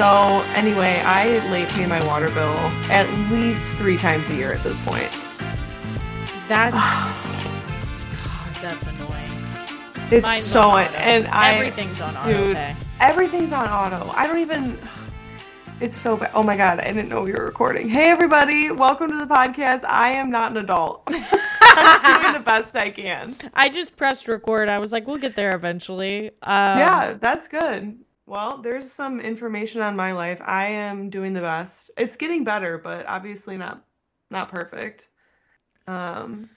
So anyway, I late pay my water bill at least three times a year at this point. That's God, that's annoying. It's Mine's so on and I everything's on auto dude, pay. everything's on auto. I don't even. It's so bad. Oh my god, I didn't know we were recording. Hey everybody, welcome to the podcast. I am not an adult. I'm doing the best I can. I just pressed record. I was like, we'll get there eventually. Um, yeah, that's good. Well, there's some information on my life. I am doing the best. It's getting better, but obviously not not perfect. Um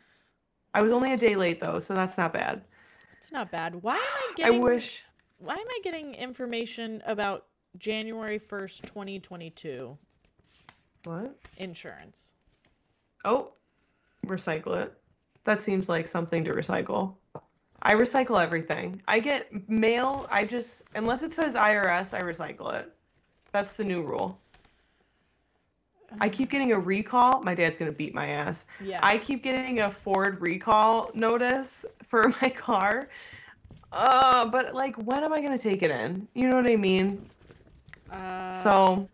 I was only a day late though, so that's not bad. it's not bad. Why am I getting I wish Why am I getting information about January first, twenty twenty two what? insurance? Oh, recycle it. That seems like something to recycle. I recycle everything. I get mail, I just unless it says IRS, I recycle it. That's the new rule. I keep getting a recall. My dad's gonna beat my ass. Yeah. I keep getting a Ford recall notice for my car. Uh, but like, when am I gonna take it in? You know what I mean? uh, So,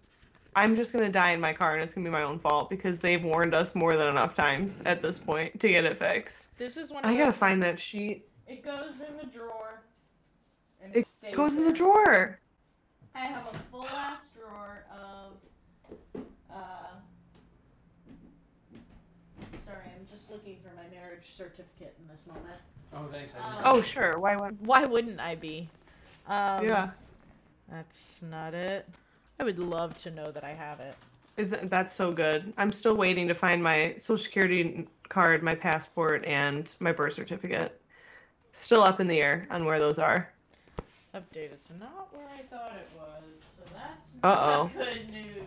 I'm just gonna die in my car, and it's gonna be my own fault because they've warned us more than enough times at this point to get it fixed. this is one. Of I gotta find that sheet. It goes in the drawer. And It stays goes in the drawer. I have a full ass drawer of. Uh, sorry, I'm just looking for my marriage certificate in this moment. Oh, thanks. Um, Oh, sure. Why would? Why wouldn't I be? Um, Yeah. That's not it. I would love to know that I have it. Is that, that's so good. I'm still waiting to find my social security card, my passport, and my birth certificate. Still up in the air on where those are. Updated to not where I thought it was, so that's Uh-oh. not good news.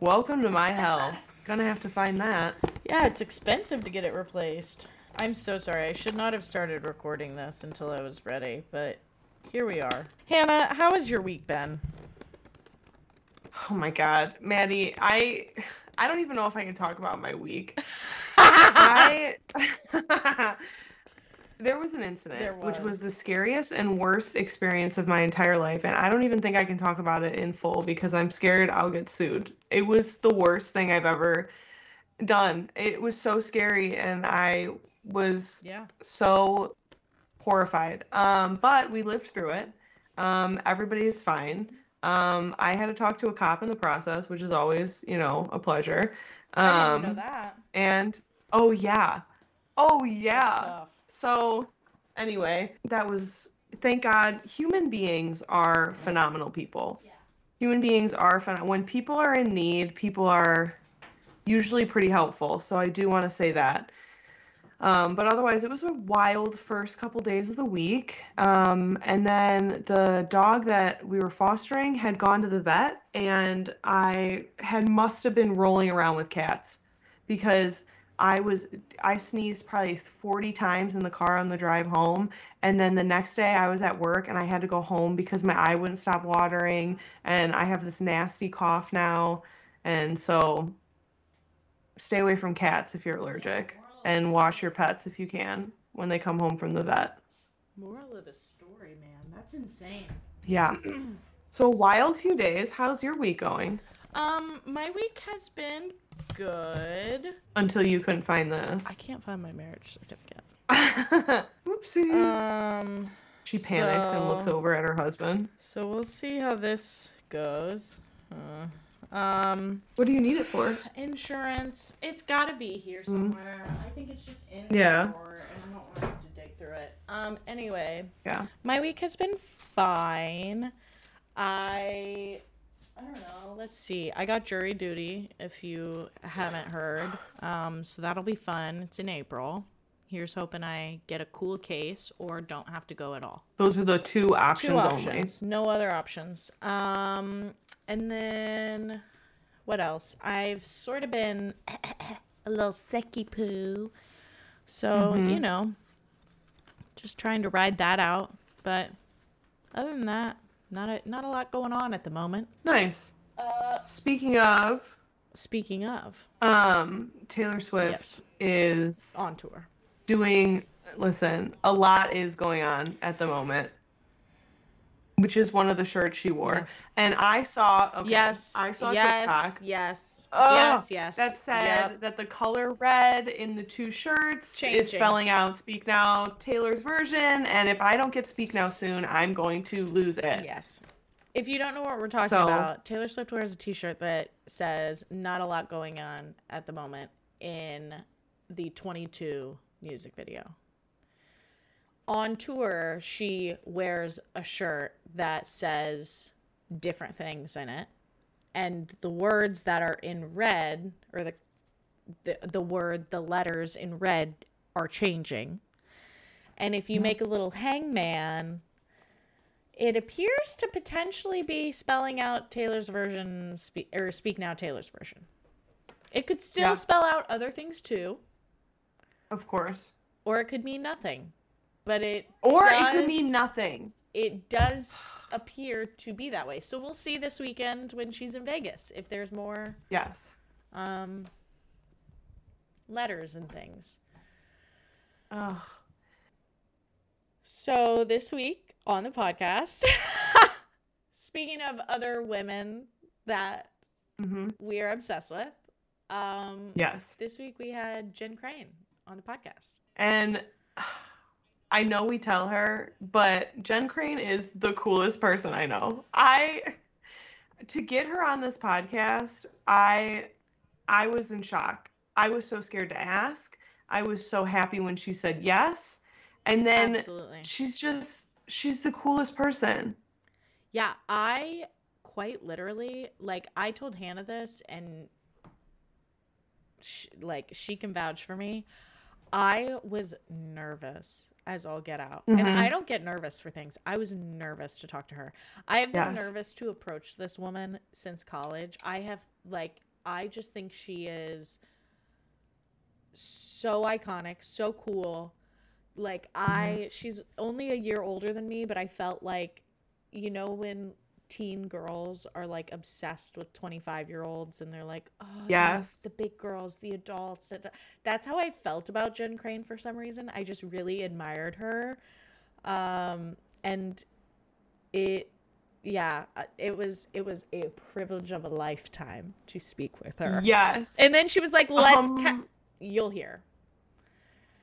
Welcome to my hell. Gonna have to find that. Yeah, it's expensive to get it replaced. I'm so sorry. I should not have started recording this until I was ready, but here we are. Hannah, how has your week been? Oh my god, Maddie, I I don't even know if I can talk about my week. I there was an incident There which was was. the scariest and worst experience of my entire life and I don't even think I can talk about it in full because I'm scared I'll get sued. It was the worst thing I've ever done. It was so scary and I was Yeah. so horrified. Um, but we lived through it. Um, everybody is fine. Um, I had to talk to a cop in the process, which is always, you know, a pleasure. I didn't know Um, that. and oh yeah, oh yeah. So anyway, that was thank God. Human beings are phenomenal people. Yeah. Human beings are phen- when people are in need, people are usually pretty helpful. So I do want to say that. Um, but otherwise, it was a wild first couple days of the week. Um, and then the dog that we were fostering had gone to the vet, and I had must have been rolling around with cats because I was I sneezed probably 40 times in the car on the drive home. And then the next day I was at work and I had to go home because my eye wouldn't stop watering and I have this nasty cough now. And so stay away from cats if you're allergic and wash your pets if you can when they come home from the vet. Moral of the story, man. That's insane. Yeah. So wild few days. How's your week going? Um, my week has been good. Until you couldn't find this. I can't find my marriage certificate. Oopsies. Um, she panics and looks over at her husband. so we'll see how this goes. Uh, um, What do you need it for? insurance. It's got to be here somewhere. I think it's just in Mm-hmm. Yeah. the drawer, and I don't want to have to dig through it. Um, anyway, Yeah. my week has been fine. I I don't know. Let's see. I got jury duty if you haven't heard. Um, so that'll be fun. It's in April. Here's hoping I get a cool case or don't have to go at all. Those are the two options, Two only. options, no other options. Um, and then what else? I've sort of been a little sicky poo, so Mm-hmm. you know, just trying to ride that out. But other than that, not a not a lot going on at the moment. Nice. Uh, Speaking of, speaking of, um, Taylor Swift Yes. is on tour. doing. Listen, a lot is going on at the moment. Which is one of the shirts she wore. Yes. And I saw okay, yes. I saw yes, TikTok Yes. Oh, yes. Yes. that said Yep. that the color red in the two shirts Changing. is spelling out Speak Now Taylor's version, and if I don't get Speak Now soon, I'm going to lose it. Yes. If you don't know what we're talking So- about, Taylor Swift wears a t-shirt that says not a lot going on at the moment in the 22 music video. On tour, she wears a shirt that says different things in it. And the words that are in red or the the, the word the letters in red are changing. And if you mm-hmm. make a little hangman it appears to potentially be spelling out Taylor's version, spe- or Speak Now Taylor's version. It could still Yeah. spell out other things too, Of course. or it could mean nothing. But it Or it could mean nothing. It does appear to be that way. So we'll see this weekend when she's in Vegas if there's more Yes. um, letters and things. Ugh. So this week on the podcast, speaking of other women that hmm we are obsessed with, um, Yes. this week we had Jen Crane on the podcast. And I know we tell her, but Jen Crane is the coolest person I know. I to get her on this podcast, I I was in shock. I was so scared to ask. I was so happy when she said yes. And then Absolutely. she's just she's the coolest person. Yeah, I quite literally like I told Hannah this and sh like she can vouch for me. I was nervous as all get out. And Mhm. I don't get nervous for things. I was nervous to talk to her. I have been Yes. nervous to approach this woman since college. I have like I just think she is so iconic, so cool. Like I she's only a year older than me, but I felt like you know when teen girls are like obsessed with 25 year olds and they're like oh Yes. the, big girls the adults that's how i felt about jen crane for some reason i just really admired her um and it yeah uh, it was it was a privilege of a lifetime to speak with her Yes. and then she was like let's ca- Um, you'll hear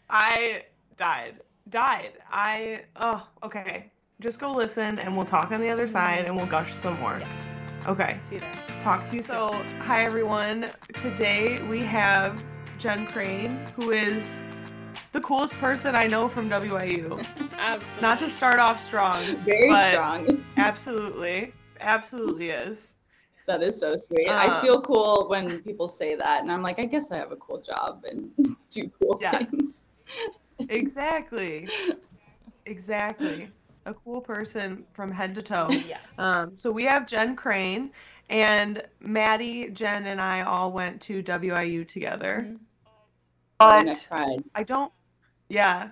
I died. Died. I oh, okay. Just go listen and we'll talk on the other side and we'll gush some more. Okay. see that Talk to you. So, hi everyone. Today we have Jen Crane, who is the coolest person I know from WIU. absolutely Not to start off strong, Very but strong. absolutely, absolutely is. That is so sweet. I Um, feel cool when people say that, and I'm like, I guess I have a cool job and do cool Yes. things. Exactly. Exactly. A cool person from head to toe. yes Um, so we have Jen Crane, and Maddie, Jen, and I all went to WIU together. Mhm. And I But cried. I don't. Yeah.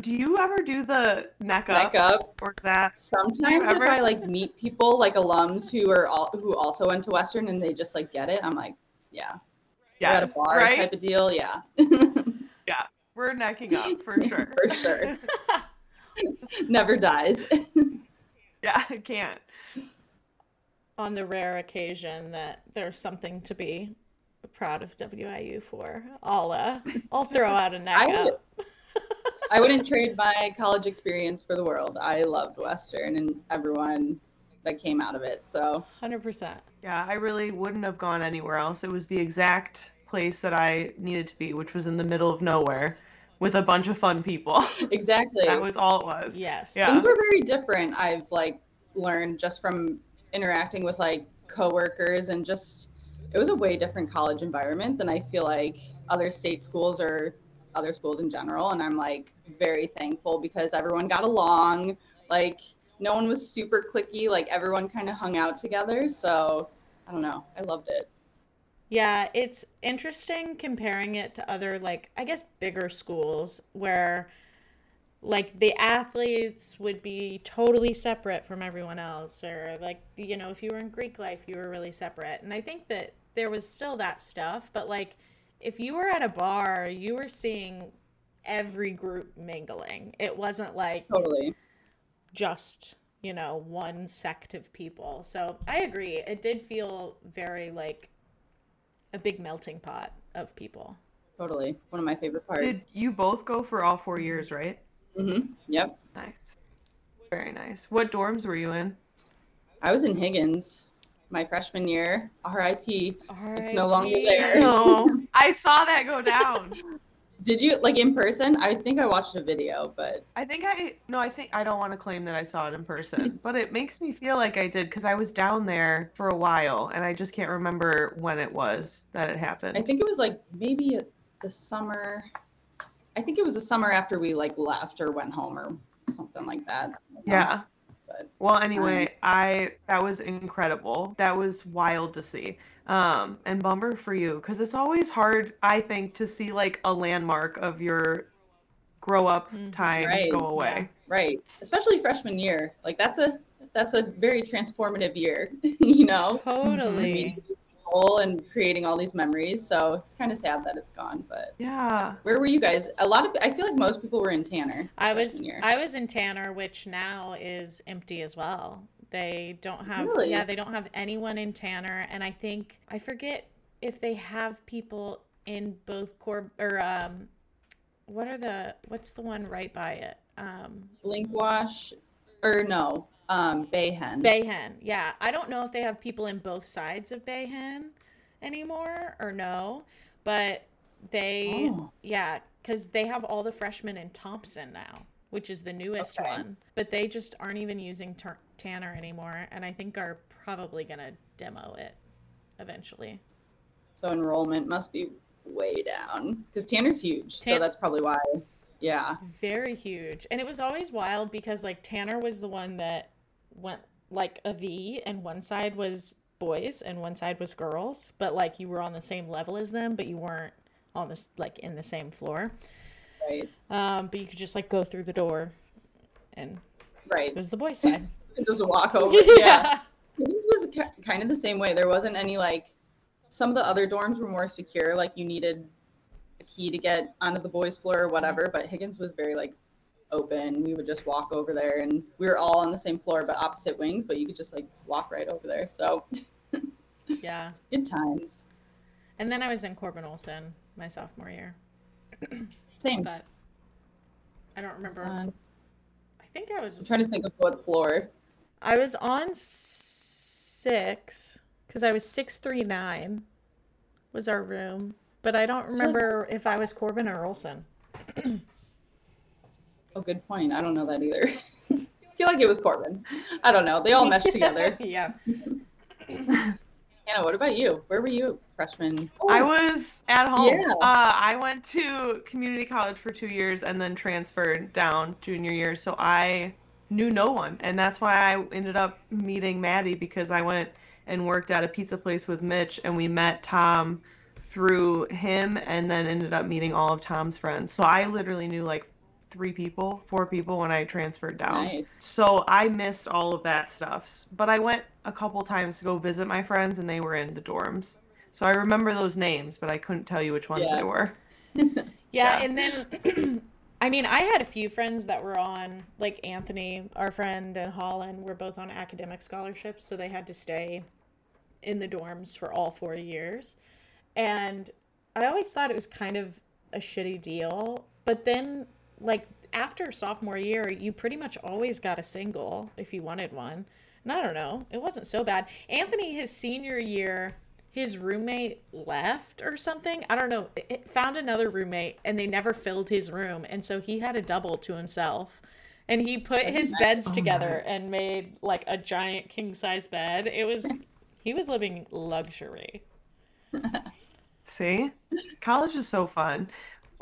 Do you ever do the neck up, Neck up. or that? Sometimes ever- if I like meet people like alums who are all who also went to Western and they just like get it, I'm like, yeah, we're at a bar right. type of deal. Yeah. yeah, We're necking up for sure. for sure. Never dies. yeah, I can't. on the rare occasion that there's something to be proud of WIU for, I'll uh, I'll throw out a neck I up. I wouldn't trade my college experience for the world. I loved Western and everyone that came out of it. So Hundred percent. Yeah, I really wouldn't have gone anywhere else. It was the exact place that I needed to be, which was in the middle of nowhere with a bunch of fun people. exactly. that was all it was. Yes. Yeah. things were very different i've like learned just from interacting with like coworkers and just it was a way different college environment than i feel like other state schools or other schools in general and i'm like very thankful because everyone got along like no one was super clicky like everyone kind of hung out together so i don't know i loved it Yeah, it's interesting comparing it to other like I guess bigger schools where like the athletes would be totally separate from everyone else or like you know if you were in Greek life you were really separate. And I think that there was still that stuff, but like if you were at a bar, you were seeing every group mingling. It wasn't like totally just you know, one sect of people. So I agree. It did feel very like a big melting pot of people. Totally. One of my favorite parts. Did you both go for all four years, right? Mm-hmm. Yep. Nice. Very nice. What dorms were you in? I was in Higgins my freshman year. RIP. It's no longer there. No, I saw that go down. Did you like in person? I think I watched a video, but I think I no, I think I don't want to claim that I saw it in person, but it makes me feel like I did because I was down there for a while and I just can't remember when it was that it happened. I think it was like maybe the summer. I think it was the summer after we like left or went home or something like that. yeah. But, Well, anyway, I that was incredible. That was wild to see. Um, and bummer for you because it's always hard, I think, to see like a landmark of your grow up Mhm. time Right. go away. Right. Especially freshman year. Like that's a that's a very transformative year, you know? Totally. Meeting and creating all these memories. So it's kind of sad that it's gone. But Yeah. where were you guys? A lot of I feel like most people were in Tanner. I was. I was in Tanner, which now is empty as well. They don't have Really? yeah, they don't have anyone in Tanner, and I think I forget if they have people in both Corb or um, what are the what's the one right by it? Um, Blinkwash or no, um Bayhen. Bayhen. Yeah, I don't know if they have people in both sides of Bayhen anymore or no, but they Oh. yeah, because they have all the freshmen in Thompson now, which is the newest Okay. one. But they just aren't even using Tur- Tanner anymore, and I think are probably gonna demo it eventually. So enrollment must be way down because Tanner's huge. So that's probably why. Yeah. Very huge, and it was always wild because like Tanner was the one that went like a V, and one side was boys and one side was girls, but like you were on the same level as them, but you weren't on this like in the same floor. Right. Um, but you could just like go through the door, and Right. it was the boys' side. Just walk over. yeah. Higgins was kind of the same way. There wasn't any like some of the other dorms were more secure, like you needed a key to get onto the boys' floor or whatever. But Higgins was very like open. We would just walk over there, and we were all on the same floor but opposite wings. But you could just like walk right over there. So yeah. good times. And then I was in Corbin Olson my sophomore year, Same. but I don't remember. I think I was I'm trying to think of what floor. I was on six because I was six three nine was our room, but I don't remember if I was Corbin or Olson. Oh, good point. I don't know that either. I feel like it was Corbin. I don't know. They all meshed together. yeah. Hannah, what about you? Where were you freshman? I was at home. Yeah. Uh, I went to community college for two years and then transferred down junior year. So I knew no one. And that's why I ended up meeting Maddie because I went and worked at a pizza place with Mitch and we met Tom through him and then ended up meeting all of Tom's friends. So I literally knew like three people, four people when I transferred down. Nice. So I missed all of that stuff. But I went a couple times to go visit my friends and they were in the dorms. So I remember those names, but I couldn't tell you which ones Yeah. they were. Yeah, Yeah. and then I mean, I had a few friends that were on like Anthony, our friend, and Holland were both on academic scholarships, so they had to stay in the dorms for all four years. And I always thought it was kind of a shitty deal, but then like after sophomore year, you pretty much always got a single if you wanted one. And I don't know, it wasn't so bad. Anthony, his senior year, his roommate left or something. I don't know. It found another roommate and they never filled his room. And so he had a double to himself. And he put his beds Oh, together nice. and made like a giant king size bed. It was, he was living luxury. See? College is so fun.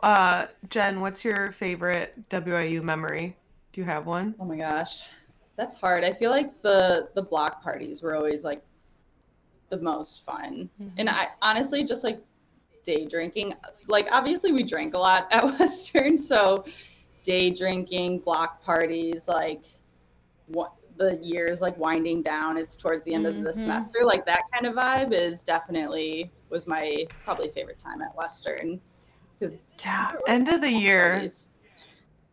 Uh, Jen, what's your favorite WIU memory? Do you have one? Oh my gosh, that's hard. I feel like the the block parties were always like the most fun, and I honestly just like day drinking. Like obviously we drank a lot at Western, so day drinking, block parties, like what the years like winding down. It's towards the end of the Mhm. semester, like that kind of vibe is definitely was my probably favorite time at Western. 'Cause Yeah, end of the year.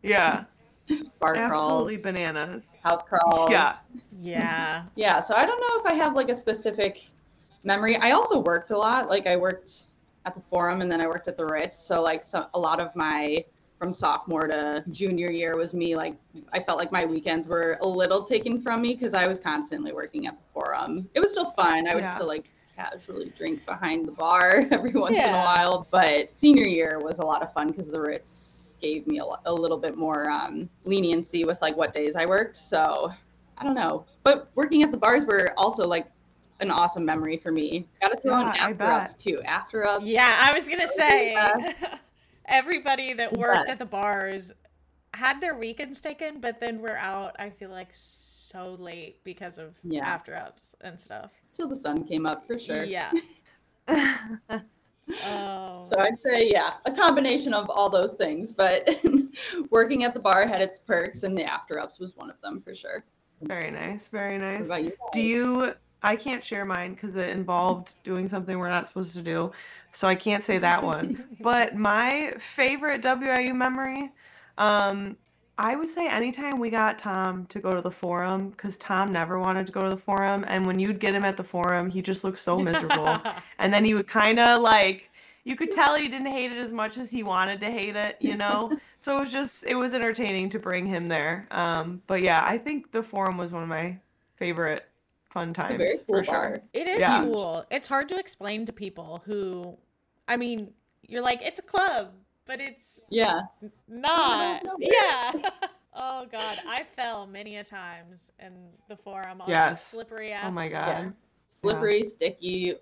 Yeah. bar Absolutely crawls, bananas. house crawls. Yeah. Yeah. Yeah, so I don't know if I have like a specific memory. I also worked a lot. Like I worked at the Forum and then I worked at the Ritz. So like so, a lot of my from sophomore to junior year was me like I felt like my weekends were a little taken from me because I was constantly working at the Forum. It was still fun. I would Yeah. still like casually drink behind the bar every once in a while. But senior year was a lot of fun because the Ritz gave me a, a little bit more um, leniency with like what days I worked. So I don't know. But working at the bars were also like an awesome memory for me. Got to throw Yeah, in after ups too. After ups. Yeah, I was gonna say everybody that worked at the bars had their weekends taken, but then we're out. I feel like so late because of Yeah. after ups and stuff. Till the sun came up for sure. Yeah. Oh. So I'd say, yeah, a combination of all those things. But working at the bar had its perks, and the after ups was one of them for sure. very nice. Very nice. about you? Do you? I can't share mine because it involved doing something we're not supposed to do, so I can't say that one. but my favorite WIU memory, um, I would say anytime we got Tom to go to the forum, because Tom never wanted to go to the forum, and when you'd get him at the forum, he just looked so miserable. and then he would kind of like you could tell he didn't hate it as much as he wanted to hate it you know so it was just it was entertaining to bring him there um but yeah i think the forum was one of my favorite fun times very cool for sure. It is Yeah. cool. It's hard to explain to people who, I mean, you're like, it's a club, but it's Yeah. not. Yeah. oh God, I fell many a times in the forum on Yes. the slippery ass. oh my floor. god Slippery, sticky,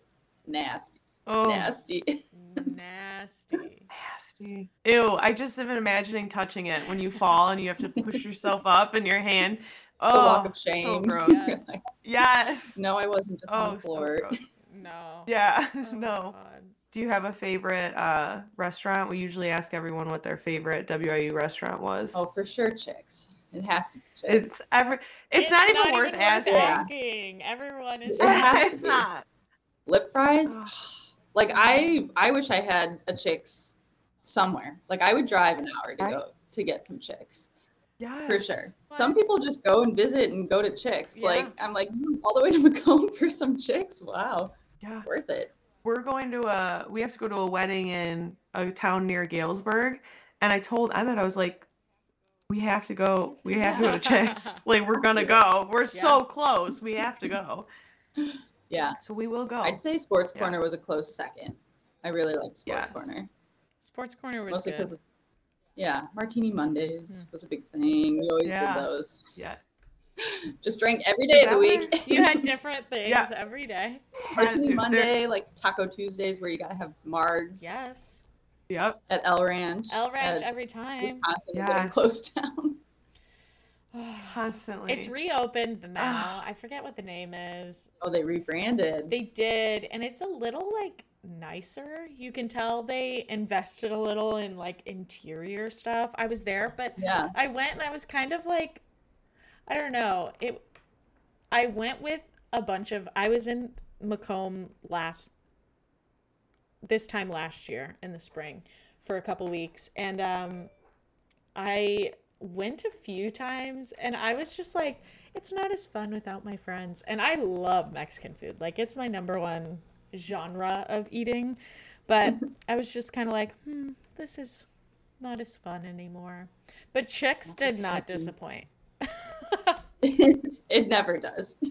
nasty, oh nasty. Nasty. nasty ew i just am imagining touching it when you fall and you have to push yourself up and your hand the oh walk of so shame. gross. Yes. Yes no, I wasn't just on oh the so floor. gross. No. yeah Oh, no God. Do you have a favorite uh, restaurant? We usually ask everyone what their favorite WIU restaurant was. oh, for sure, chicks. It has to be chicks. it's every. It's, not, even worth asking. asking. Everyone is. It has to it's be. not. Lip fries. Like I, I wish I had a chicks somewhere. Like I would drive an hour to go to get some chicks Yeah. for sure. What? Some people just go and visit and go to chicks. Yeah. Like I'm like "Hmm, all the way to Macomb for some chicks. Wow, Yeah. worth it. We're going to a. We have to go to a wedding in a town near Galesburg, and I told Emmett I was like, we have to go. We have to go to Chicks. Like we're gonna go. We're so close. We have to go. Yeah, So we will go. I'd say Sports Yeah. Corner was a close second. I really liked Sports Yes. Corner. Sports Corner was Mostly good. because, yeah, Martini Mondays Hmm. was a big thing. We always Yeah. did those. yeah. Just drank every day of the week. where- You had different things Yeah. every day. Martini Had to. Monday, like Taco Tuesdays, where you gotta have margs Yes. Yep. at El Ranch. El Ranch every time. Wisconsin Yes. getting closed down. Constantly. It's reopened now. Ah. I forget what the name is. Oh, they rebranded. They did, and it's a little like nicer. You can tell they invested a little in like interior stuff. I was there, but yeah. I went and I was kind of like, I don't know. It. I went with a bunch of. I was in Macomb last. This time last year in the spring, for a couple weeks, and um, I went a few times, and I was just like, it's not as fun without my friends. And I love Mexican food. Like it's my number one genre of eating, but I was just kind of like, hmm, this is not as fun anymore. But chicks did not disappoint. it never does.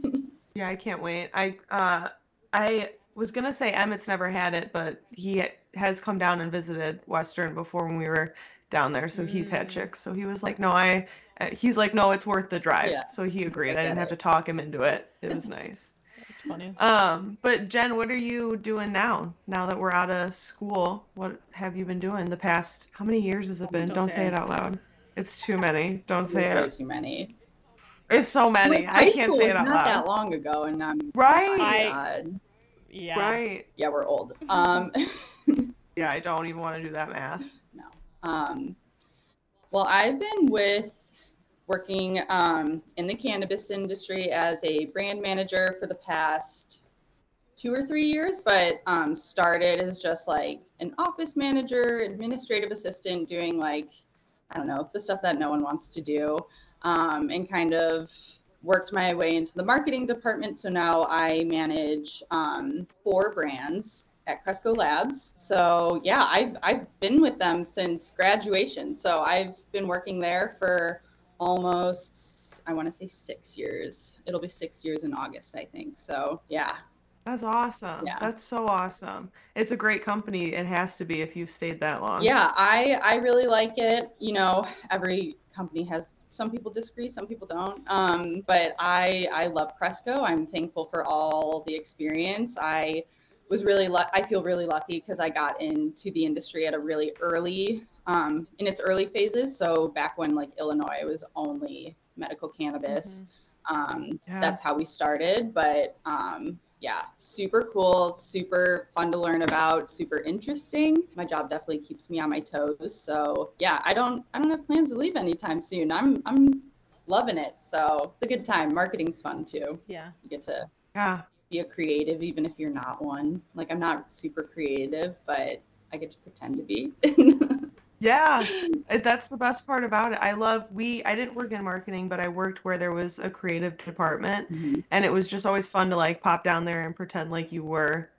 Yeah, I can't wait. I uh I was gonna say Emmett's never had it, but he has come down and visited Western before when we were down there, so he's had Mm. chicks. So he was like, "No, I." uh, He's like, "No, it's worth the drive." Yeah. So he agreed. I I, didn't get have to talk him into it. It was nice. It's funny. Um, but Jen, what are you doing now? Now that we're out of school, what have you been doing the past? How many years has it been? Don't Don't, say say it. it out loud. It's too many. Don't say it. too many. It's so many. Like, I high can't school say it out not that long ago, and I'm Right. my I- Yeah. Right. Yeah, we're old. Um, Yeah, I don't even want to do that math. no. Um, well, I've been with working um, in the cannabis industry as a brand manager for the past two or three years, but um, started as just like an office manager, administrative assistant, doing like I don't know, the stuff that no one wants to do, um, and kind of worked my way into the marketing department. So now I manage um, four brands at Cresco Labs. So yeah, I've I've been with them since graduation. So I've been working there for almost I want to say six years. It'll be six years in August, I think. So yeah. That's awesome. Yeah. That's so awesome. It's a great company. It has to be if you've stayed that long. Yeah, I I really like it. You know, every company has some people disagree, some people don't. Um, but I I love Cresco. I'm thankful for all the experience. I was really lu- I feel really lucky because I got into the industry at a really early um, in its early phases. So back when like Illinois was only medical cannabis. Um, Yeah. That's how we started. But um, yeah, super cool, super fun to learn about, super interesting. My job definitely keeps me on my toes. So yeah, I don't I don't have plans to leave anytime soon. I'm I'm loving it. So it's a good time. Marketing's fun too. Yeah. You get to Yeah. be a creative even if you're not one. Like I'm not super creative, but I get to pretend to be. Yeah. That's the best part about it. I love we I didn't work in marketing, but I worked where there was a creative department mm-hmm. and it was just always fun to like pop down there and pretend like you were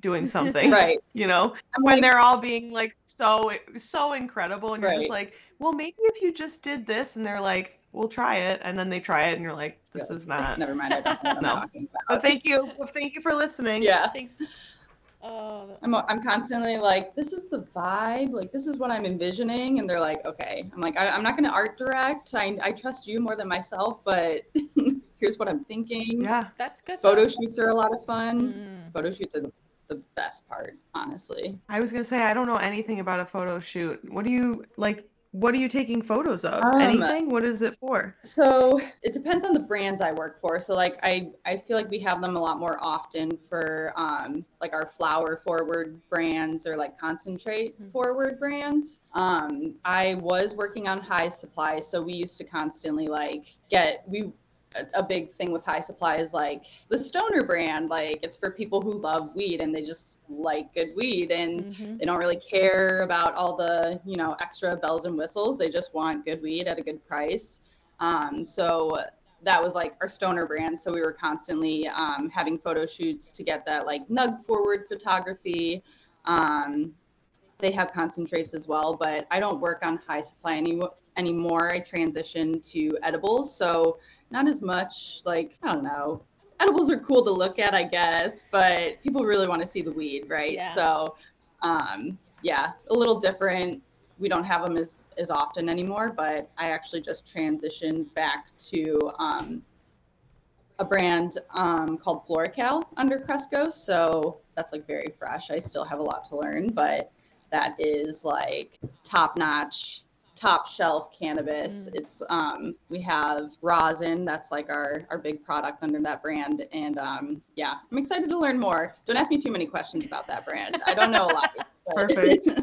doing something. right. You know, I'm when like, they're all being like so so incredible and you're just like, "Well, maybe if you just did this." And they're like, "We'll try it." And then they try it and you're like, "This Yeah. is not." never mind. I don't know No. But thank you. Well, thank you for listening. Yeah. Thanks. Oh, I'm, I'm constantly like, this is the vibe. Like, this is what I'm envisioning. And they're like, okay. I'm like, I, I'm not going to art direct. I, I trust you more than myself, but here's what I'm thinking. Yeah. that's good. Photo though. shoots are a lot of fun. Mm. Photo shoots are the, the best part, honestly. I was gonna say I don't know anything about a photo shoot. What do you like? What are you taking photos of? Um, Anything? What is it for? So it depends on the brands I work for. So like I, I feel like we have them a lot more often for um, like our flower forward brands or like concentrate Mhm. forward brands. Um, I was working on high supply, so we used to constantly like get we a, big thing with high supply is like the stoner brand. Like it's for people who love weed and they just like good weed and Mhm. they don't really care about all the you know extra bells and whistles. They just want good weed at a good price. Um, so that was like our stoner brand. So we were constantly um, having photo shoots to get that like nug forward photography. Um, they have concentrates as well but i don't work on high supply any, anymore. I transitioned to edibles. So not as much like i don't know edibles are cool to look at i guess but people really want to see the weed right Yeah. so um, yeah a little different we don't have them as as often anymore but i actually just transitioned back to um, a brand um, called FloraCal under Cresco. So that's like very fresh. I still have a lot to learn, but that is like top notch, top shelf cannabis. Mm. It's um, we have rosin. That's like our our big product under that brand. And um, yeah, I'm excited to learn more. Don't ask me too many questions about that brand. I don't know a lot. but- Perfect.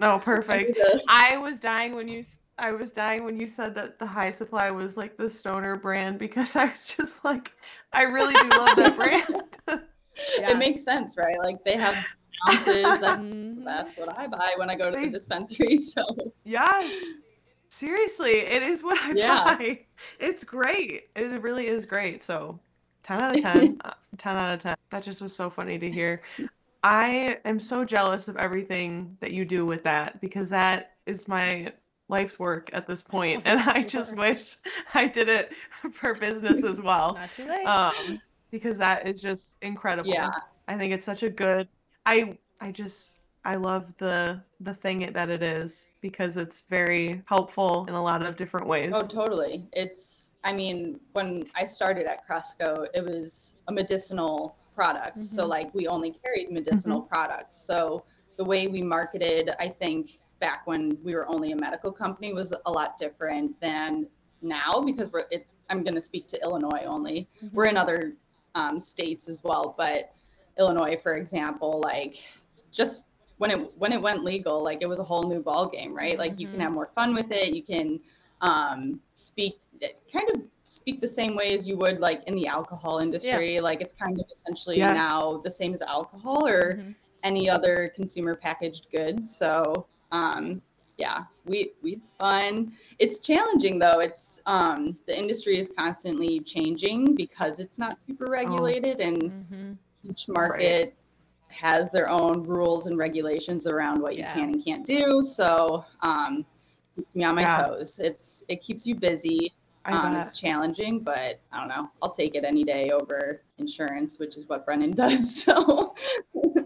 No, perfect. I was dying when you I was dying when you said that the high supply was like the stoner brand because I was just like I really do love that brand. Yeah. It makes sense, right? Like they have ounces. That's that's what I buy when I go to They- the dispensary. So yes. Seriously, it is what I Yeah. buy. It's great. It really is great. So 10 out of 10. uh, 10 out of 10. That just was so funny to hear. I am so jealous of everything that you do with that because that is my life's work at this point, and I just wish I did it for business as well. it's not too late. um, because that is just incredible. yeah, I think it's such a good. I I just I love the the thing it- that it is because it's very helpful in a lot of different ways. oh totally. It's I mean when I started at Cresco, it was a medicinal product. So Mhm. like we only carried medicinal products. So the way we marketed, I think back when we were only a medical company was a lot different than now because we're it, I'm going to speak to Illinois only. Mhm. we're in other um, states as well but illinois for example like just when it when it went legal like it was a whole new ball game right like you can Mhm. have more fun with it you can um, speak kind of speak the same way as you would like in the alcohol industry like it's kind of essentially Yes. now the same as alcohol or Mhm. any other consumer packaged goods so um, yeah, weed weed's fun. It's challenging though. It's um the industry is constantly changing because it's not super Oh. regulated and Mm-hmm. Each market has their own rules and regulations around what you Yeah. can and can't do. So um keeps me on my Yeah. toes. It's it keeps you busy. Um, it's challenging, but I don't know. I'll take it any day over insurance, which is what Brennan does. So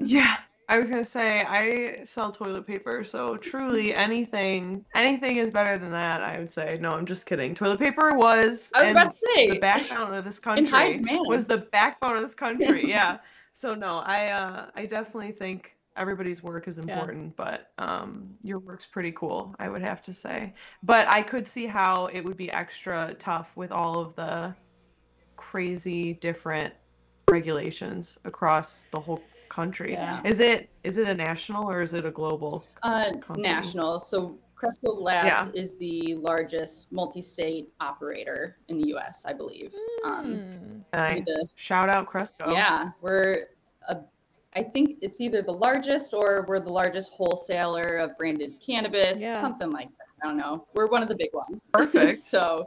Yeah, I was gonna say I sell toilet paper, so truly anything anything is better than that. I would say. No, I'm just kidding. Toilet paper was, I was about to say the backbone of this country was the backbone of this country. Yeah. So no, I uh I definitely think everybody's work is Yeah. important, but um your work's pretty cool, I would have to say. But I could see how it would be extra tough with all of the crazy different regulations across the whole country. Yeah. Is it is it a national or is it a global? Uh, national. So Cresco Labs Yeah. is the largest multi-state operator in the U.S., I believe. Um, Mm. Nice. the- Shout out Cresco. Yeah, we're. A, I think it's either the largest or we're the largest wholesaler of branded cannabis, Yeah. something like that. I don't know. We're one of the big ones. Perfect. so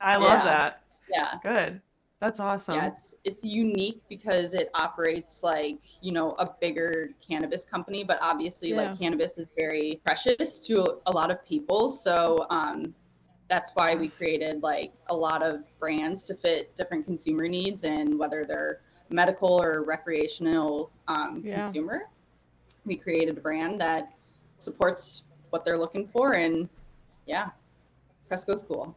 I love Yeah. that. yeah, Good. That's awesome. yeah, it's it's unique because it operates like you know a bigger cannabis company, but obviously Yeah. like cannabis is very precious to a lot of people. So um, that's why we created like a lot of brands to fit different consumer needs and whether they're medical or recreational um, Yeah. consumer. We created a brand that supports what they're looking for, and yeah, Cresco's cool.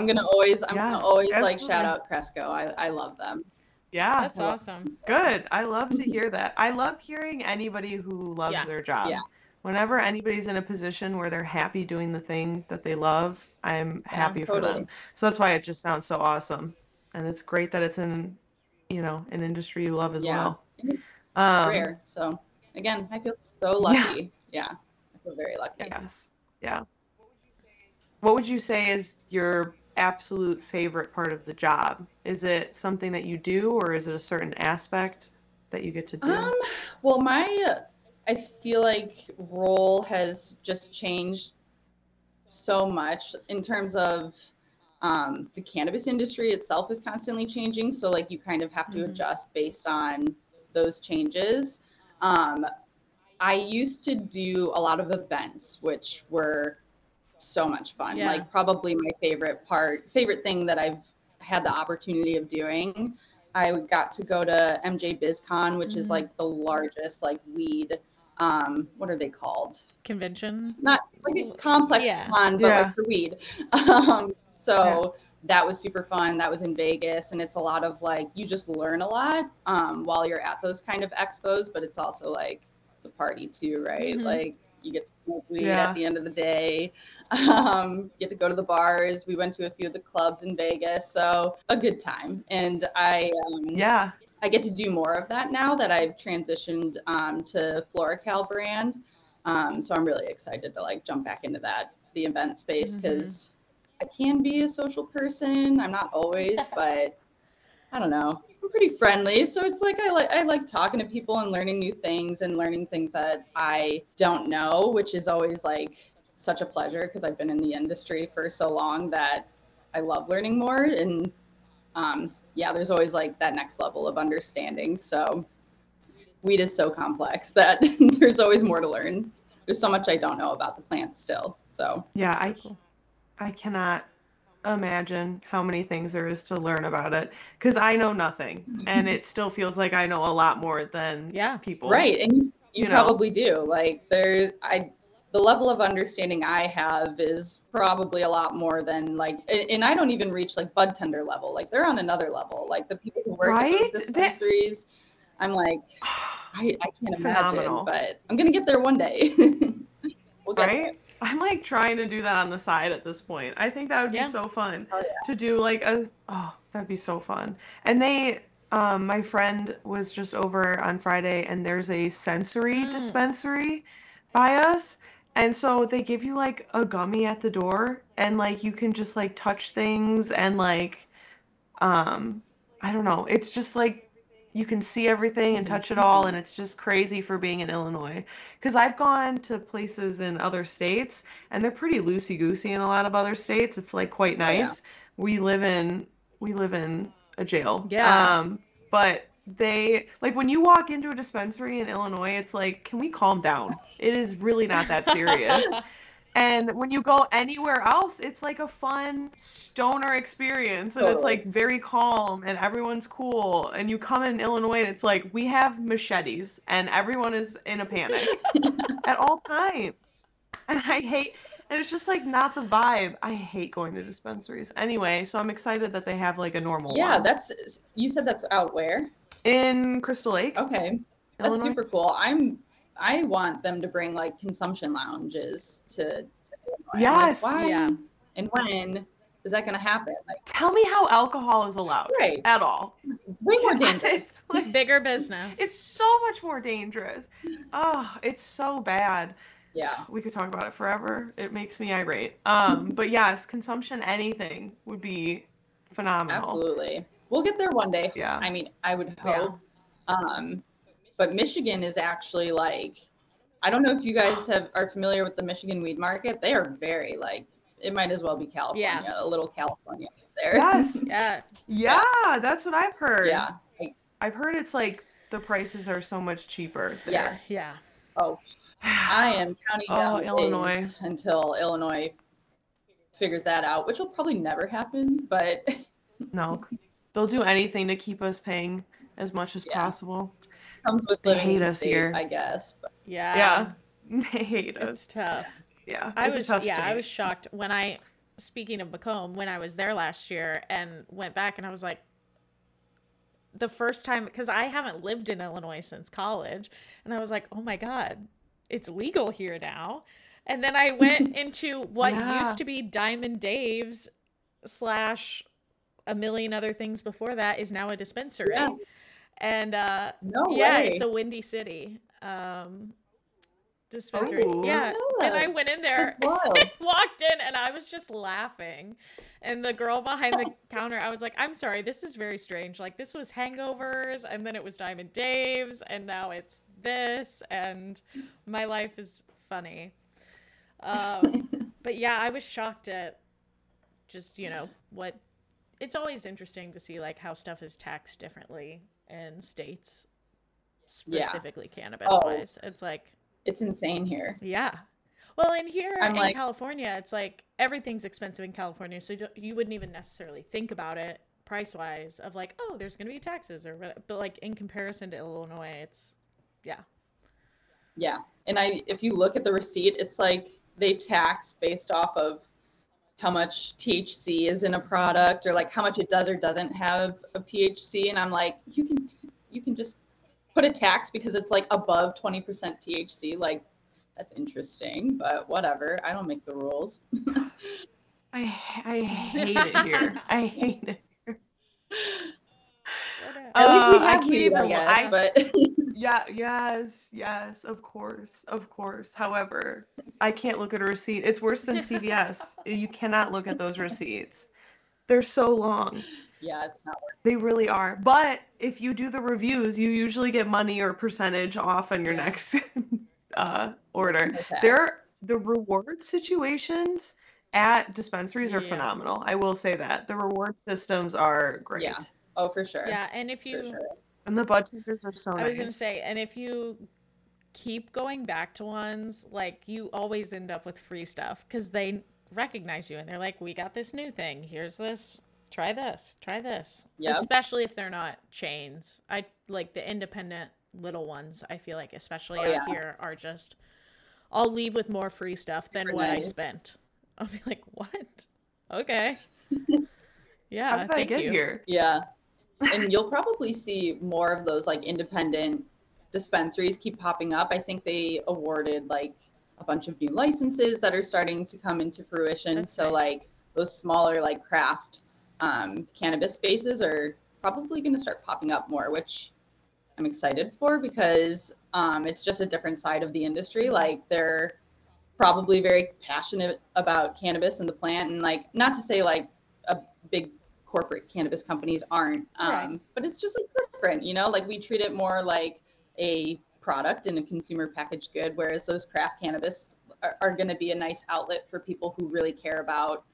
I'm gonna always, I'm Yes, gonna always like shout out Cresco. I, I love them. yeah. That's awesome. Good. I love to hear that. I love hearing anybody who loves Yeah. their job. Yeah. Whenever anybody's in a position where they're happy doing the thing that they love, I'm Yeah, happy for them. So that's why it just sounds so awesome. And it's great that it's in, you know, an industry you love as Yeah. well. And it's Um, rare. So again, I feel so Yeah. lucky. Yeah, I feel very lucky. Yes. Yeah. What would you say is your absolute favorite part of the job? Is it something that you do or is it a certain aspect that you get to do? Um, well, my I feel like role has just changed so much in terms of um, the cannabis industry itself is constantly changing. So like you kind of have to Mhm. adjust based on those changes. Um, I used to do a lot of events, which were so much fun. Yeah. Like probably my favorite part, favorite thing that I've had the opportunity of doing. I got to go to MJ BizCon, which is Mhm. like the largest like weed. Um, what are they called? Convention. Not like a complex Yeah. con, but Yeah. like for weed. Um, so that was super fun. That was in Vegas, and it's a lot of like you just learn a lot um, while you're at those kind of expos. But it's also like it's a party too, right? Mhm. Like you get to smoke weed Yeah. at the end of the day. Um, get to go to the bars. We went to a few of the clubs in Vegas, so a good time. And I um, yeah. I get to do more of that now that I've transitioned um, to FloraCal brand. Um, so I'm really excited to like jump back into that the event space because I can be a social person. I'm not always, but I don't know. I'm pretty friendly, so it's like I like I like talking to people and learning new things and learning things that I don't know, which is always like such a pleasure because I've been in the industry for so long that I love learning more and um, yeah, there's always like that next level of understanding. So weed is so complex that there's always more to learn. There's so much I don't know about the plant still. So Yeah, So I cool. I cannot imagine how many things there is to learn about it because I know nothing and mm-hmm. it still feels like I know a lot more than Yeah. people. right, and you, you, You know. probably do. Like there, I the level of understanding I have is probably a lot more than like, and, and I don't even reach like bud tender level. Like they're on another level. Like the people who work Right? at those That- dispensaries, I'm like, I, I can't Phenomenal. imagine, but I'm gonna get there one day. we'll get there. I'm like trying to do that on the side at this point. I think that would Yeah. be so fun Oh, yeah. to do like a oh, that'd be so fun. And they um my friend was just over on Friday and there's a sensory Mm. dispensary by us. And so they give you like a gummy at the door and like you can just like touch things and like um I don't know. It's just like you can see everything and touch it all and it's just crazy for being in Illinois. Cuz I've gone to places in other states and they're pretty loosey goosey in a lot of other states. It's like quite Oh, yeah. nice. We live in we live in a jail. Yeah. um but they like when you walk into a dispensary in Illinois it's like can we calm down? It is really not that serious and when you go anywhere else, it's like a fun stoner experience. And it's like very calm and everyone's cool. And you come in Illinois and it's like we have machetes and everyone is in a panic at all times. And I hate and it's just like not the vibe. I hate going to dispensaries. Anyway, so I'm excited that they have like a normal Yeah, one. that's you said that's out where? in Crystal Lake. Okay. That's super cool. I'm I want them to bring like consumption lounges to, to Illinois. I'm like, Yes. why Yeah. and when is that gonna happen? Like Tell me how alcohol is allowed right. at all. Way more dangerous. Like- Bigger business. It's so much more dangerous. Oh, it's so bad. Yeah. We could talk about it forever. It makes me irate. Um, but yes, consumption anything would be phenomenal. Absolutely. We'll get there one day. Yeah. I mean, I would Yeah. hope. Um, but Michigan is actually like, I don't know if you guys have are familiar with the Michigan weed market. They are very like, it might as well be California, a little California there. Yes. yeah. Yeah, that's what I've heard. yeah. Like, I've heard it's like the prices are so much cheaper. There. yes. Yeah. Oh, I am counting Oh, down the Illinois. days until Illinois figures that out, which will probably never happen. But No. They'll do anything to keep us paying as much as Yeah. possible. Comes with They living in hate the us state, here. I guess. But Yeah. Yeah. They hate us. It's tough. Yeah. I was tough yeah, I was shocked when I speaking of Macomb when I was there last year and went back and I was like the first time because I haven't lived in Illinois since college and I was like, "Oh my god, it's legal here now." And then I went into what Yeah. used to be Diamond Dave's slash a million other things before that is now a dispensary. Yeah. And uh no yeah, way. it's a Windy City um dispensary. Oh. yeah. And I went in there. I walked in and I was just laughing. And the girl behind the counter, I was like, I'm sorry, this is very strange. Like, this was Hangovers, and then it was Diamond Dave's, and now it's this, and my life is funny. Um, but yeah, I was shocked at just, you know, what it's always interesting to see, like, how stuff is taxed differently in states, Yeah. specifically cannabis Oh. wise. It's like, it's insane here. yeah. Well, in here I'm in like- California, it's like everything's expensive in California, so you wouldn't even necessarily think about it price wise of like, oh, there's going to be taxes or. But like in comparison to Illinois, it's yeah, Yeah. And I if you look at the receipt, it's like they tax based off of how much THC is in a product or like how much it does or doesn't have of THC and I'm like you can you can just put a tax because it's like above 20% THC like that's interesting, but whatever. I don't make the rules. I I hate it here. I hate it. Whatever. At least Uh, we have can't weed, I even- guess, I- but Yeah, yes, yes, of course, of course. However, I can't look at a receipt. It's worse than CVS. you cannot look at those receipts. They're so long. yeah, it's not worth They really are. But if you do the reviews, you usually get money or percentage off on your Yeah. next uh, order. Okay. There, the reward situations at dispensaries are Yeah. phenomenal. I will say that the reward systems are great, Yeah. Oh, for sure. yeah, and if you, sure. and the bud tenders are so I nice. was gonna say, and if you keep going back to ones, like you always end up with free stuff because they recognize you and they're like, "We got this new thing. Here's this. Try this. Try this." Yep. Especially if they're not chains. I like the independent little ones. I feel like, especially Oh, out yeah. here, are just. I'll leave with more free stuff than Super what I spent. I'll be like, "What? Okay." yeah. How did I thank get you. here? Yeah. And you'll probably see more of those like independent dispensaries keep popping up. I think they awarded like a bunch of new licenses that are starting to come into fruition. That's so nice. like those smaller like craft um, cannabis spaces are probably going to start popping up more, which I'm excited for because um, it's just a different side of the industry. Like they're probably very passionate about cannabis and the plant, and like not to say like a big corporate cannabis companies aren't. Um, Right. But it's just like different, you know. Like we treat it more like a product and a consumer packaged good, whereas those craft cannabis are, are going to be a nice outlet for people who really care about,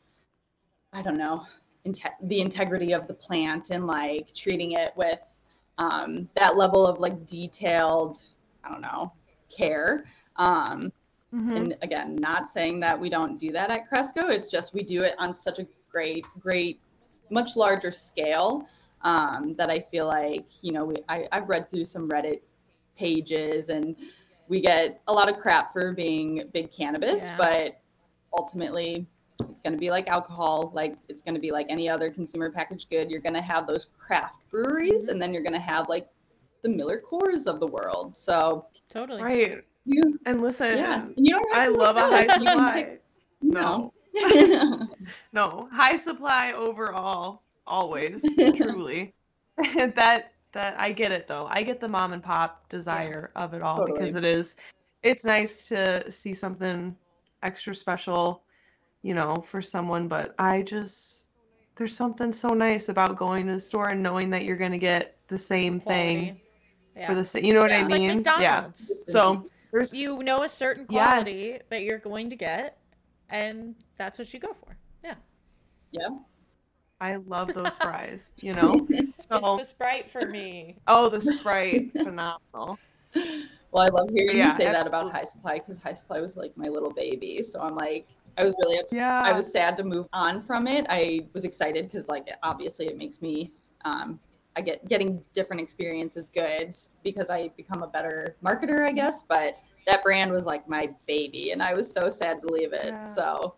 I don't know, inte- the integrity of the plant and like treating it with um, that level of like detailed, I don't know, care. Um, Mhm. and again, not saying that we don't do that at Cresco. It's just we do it on such a great, great, much larger scale um, that I feel like you know we I, I've read through some Reddit pages and we get a lot of crap for being big cannabis, Yeah. but ultimately it's going to be like alcohol like it's going to be like any other consumer packaged good you're going to have those craft breweries and then you're going to have like the miller coors of the world so Totally. Right. you And listen, yeah and you don't have I to love a high good. You can supply. No, no. no, high supply overall, always, truly. that that I get it though. I get the mom and pop desire of it all Totally. because it is. It's nice to see something extra special, you know, for someone. But I just there's something so nice about going to the store and knowing that you're gonna get the same thing Yeah. for the same. You know what Yeah. I It's like mean? yeah. So there's You know a certain Yes. quality that you're going to get, and that's what you go for. Yeah. yeah I love those fries. You know. So It's the Sprite for me. oh, the Sprite, phenomenal. well i love hearing Yeah, you say that about high supply because high supply was like my little baby so i'm like i was really upset Yeah. i was sad to move on from it i was excited because like obviously it makes me um i get getting different experiences good because i become a better marketer i guess but that brand was like my baby and i was so sad to leave it Yeah. so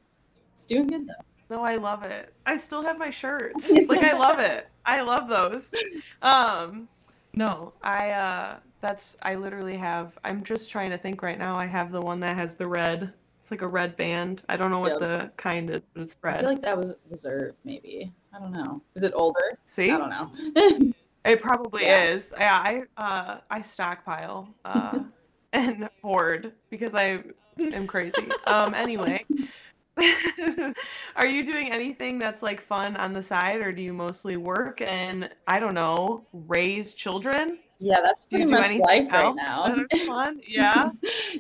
it's doing good though No, I love it. I still have my shirts. Like I love it. I love those. Um no, I uh that's I literally have I'm just trying to think right now. I have the one that has the red. It's like a red band. I don't know what Yep. the kind is, but it's red. i feel like that was reserve maybe i don't know is it older See? i don't know It probably Yeah. is. Yeah, I uh I stockpile uh and hoard because I am crazy. Um anyway. Are you doing anything that's like fun on the side or do you mostly work and I don't know, raise children? yeah that's pretty much life right now fun? Yeah,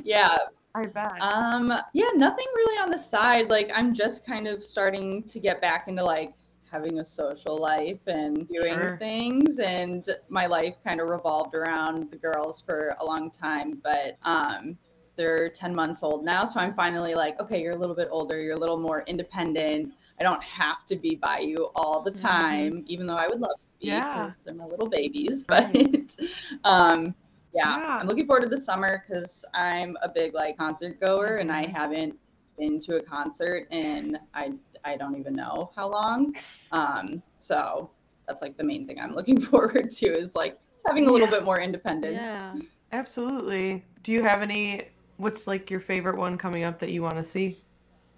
yeah I bet. Um, yeah, nothing really on the side. Like I'm just kind of starting to get back into like having a social life and doing Sure. things and my life kind of revolved around the girls for a long time, but um they're 10 months old now, so I'm finally like, okay, you're a little bit older, you're a little more independent. I don't have to be by you all the Mhm. time, even though I would love to be Yeah. because they're my little babies. But Right. um yeah, Yeah. I'm looking forward to the summer because I'm a big like concert goer and I Mhm. haven't been to a concert in I I don't even know how long. Um, so that's like the main thing I'm looking forward to is like having a little bit more independence. Yeah. Absolutely. Do you have any what's like your favorite one coming up that you want to see?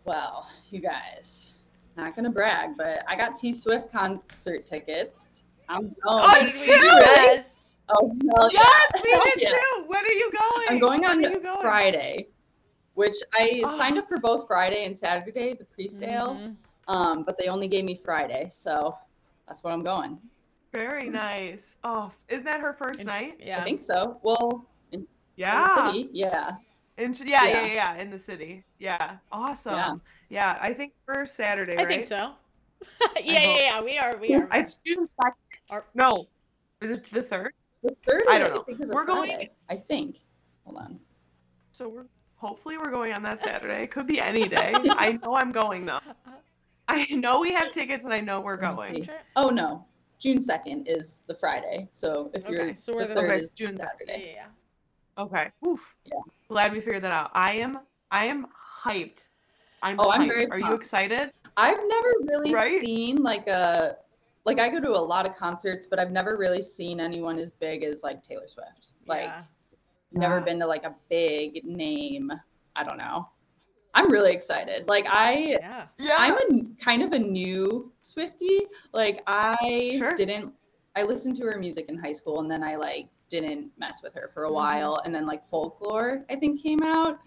Well, you guys, not gonna brag, but I got T Swift concert tickets. I'm going. Oh, Did we shit! do this? Oh, hell yeah. Yes, we Hell did yeah. too. When are you going? I'm going on When are going? Friday, which I Oh. signed up for both Friday and Saturday, the pre-sale. Mhm. Um, but they only gave me Friday, so that's what I'm going. Very nice. Oh, isn't that her first Int- night? Yeah. I think so. Well, in, in Yeah. the city, yeah. In, yeah, yeah, Yeah. yeah, yeah, in the city. Yeah. Awesome. Yeah. Yeah, I think for Saturday, I right? think so. yeah, yeah, yeah. We are. We are. It's June second. Are- No. Is it the third? The third, I I, don't know. think is We're going- I think. Hold on. So we're hopefully we're going on that Saturday. It could be any day. I know I'm going though. I know we have tickets and I know we're going. Oh no, June second is the Friday. So if you're Okay, so we're the the- third Okay, is June Saturday. yeah, Okay. Oof. Yeah. Glad we figured that out. I am I am hyped. I'm Oh, I'm very Are you excited? I've never really Right? seen like a like I go to a lot of concerts, but I've never really seen anyone as big as like Taylor Swift. Like Yeah. Never Yeah. been to like a big name. I don't know. I'm really excited. Like I yeah. Yeah. I'm a kind of a new Swiftie. Like I Sure. didn't I listened to her music in high school and then I like didn't mess with her for a Mhm. while and then like folklore I think came out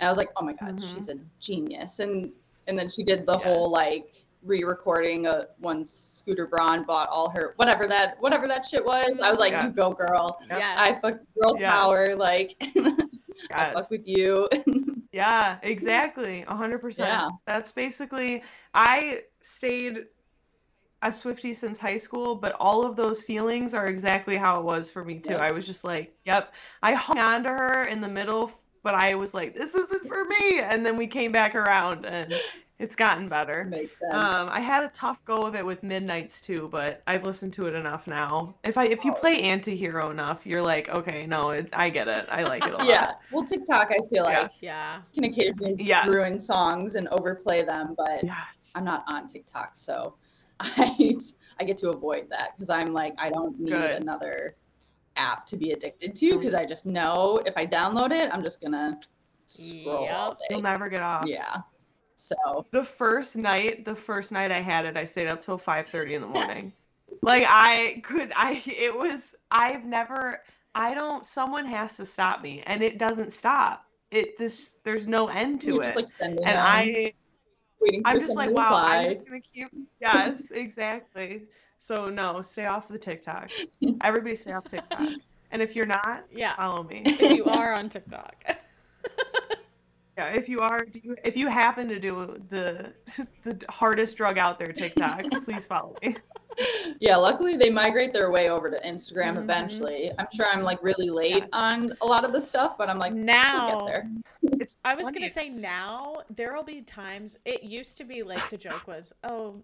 and I was like, "Oh my god, Mhm. she's a genius." And and then she did the Yes. whole like re-recording uh, once Scooter Braun bought all her whatever that whatever that shit was. I was like, Yeah. you go, girl. Yep. Yes. I fuck girl Yeah. power. Like, I fuck with you. Yeah, exactly. A hundred percent. Yeah. That's basically I stayed a Swiftie since high school, but all of those feelings are exactly how it was for me too. Yeah. I was just like, yep. I hung on to her in the middle, but I was like, this isn't for me. And then we came back around and it's gotten better. Makes sense. Um, I had a tough go of it with Midnights too, but I've listened to it enough now. If I if you Oh. play Antihero enough, you're like, okay, no, it, I get it. I like it a lot. yeah. Well, TikTok, I feel Yeah. like Yeah. can occasionally Yes. ruin songs and overplay them, but Yeah. I'm not on TikTok, so I I get to avoid that because I'm like I don't need Good. another app to be addicted to because I just know if I download it, I'm just gonna scroll all Yep. day. You'll never get off. Yeah. So The first night, the first night I had it, I stayed up till 5:30 in the morning. like I could I it was I've never I don't someone has to stop me and it doesn't stop. It this there's no end to you're it. just like and them, I I'm just like to wow, I'm just going to keep Yes, exactly. So no, stay off the TikTok. Everybody stay off TikTok. And if you're not, Yeah. follow me. If you are on TikTok. Yeah, if you are, do you, if you happen to do the the hardest drug out there, TikTok, please follow me. yeah, luckily they migrate their way over to Instagram Mhm. eventually. I'm sure I'm like really late Yeah. on a lot of the stuff, but I'm like, now get there. It's I was gonna say now there will be times it used to be like the joke was oh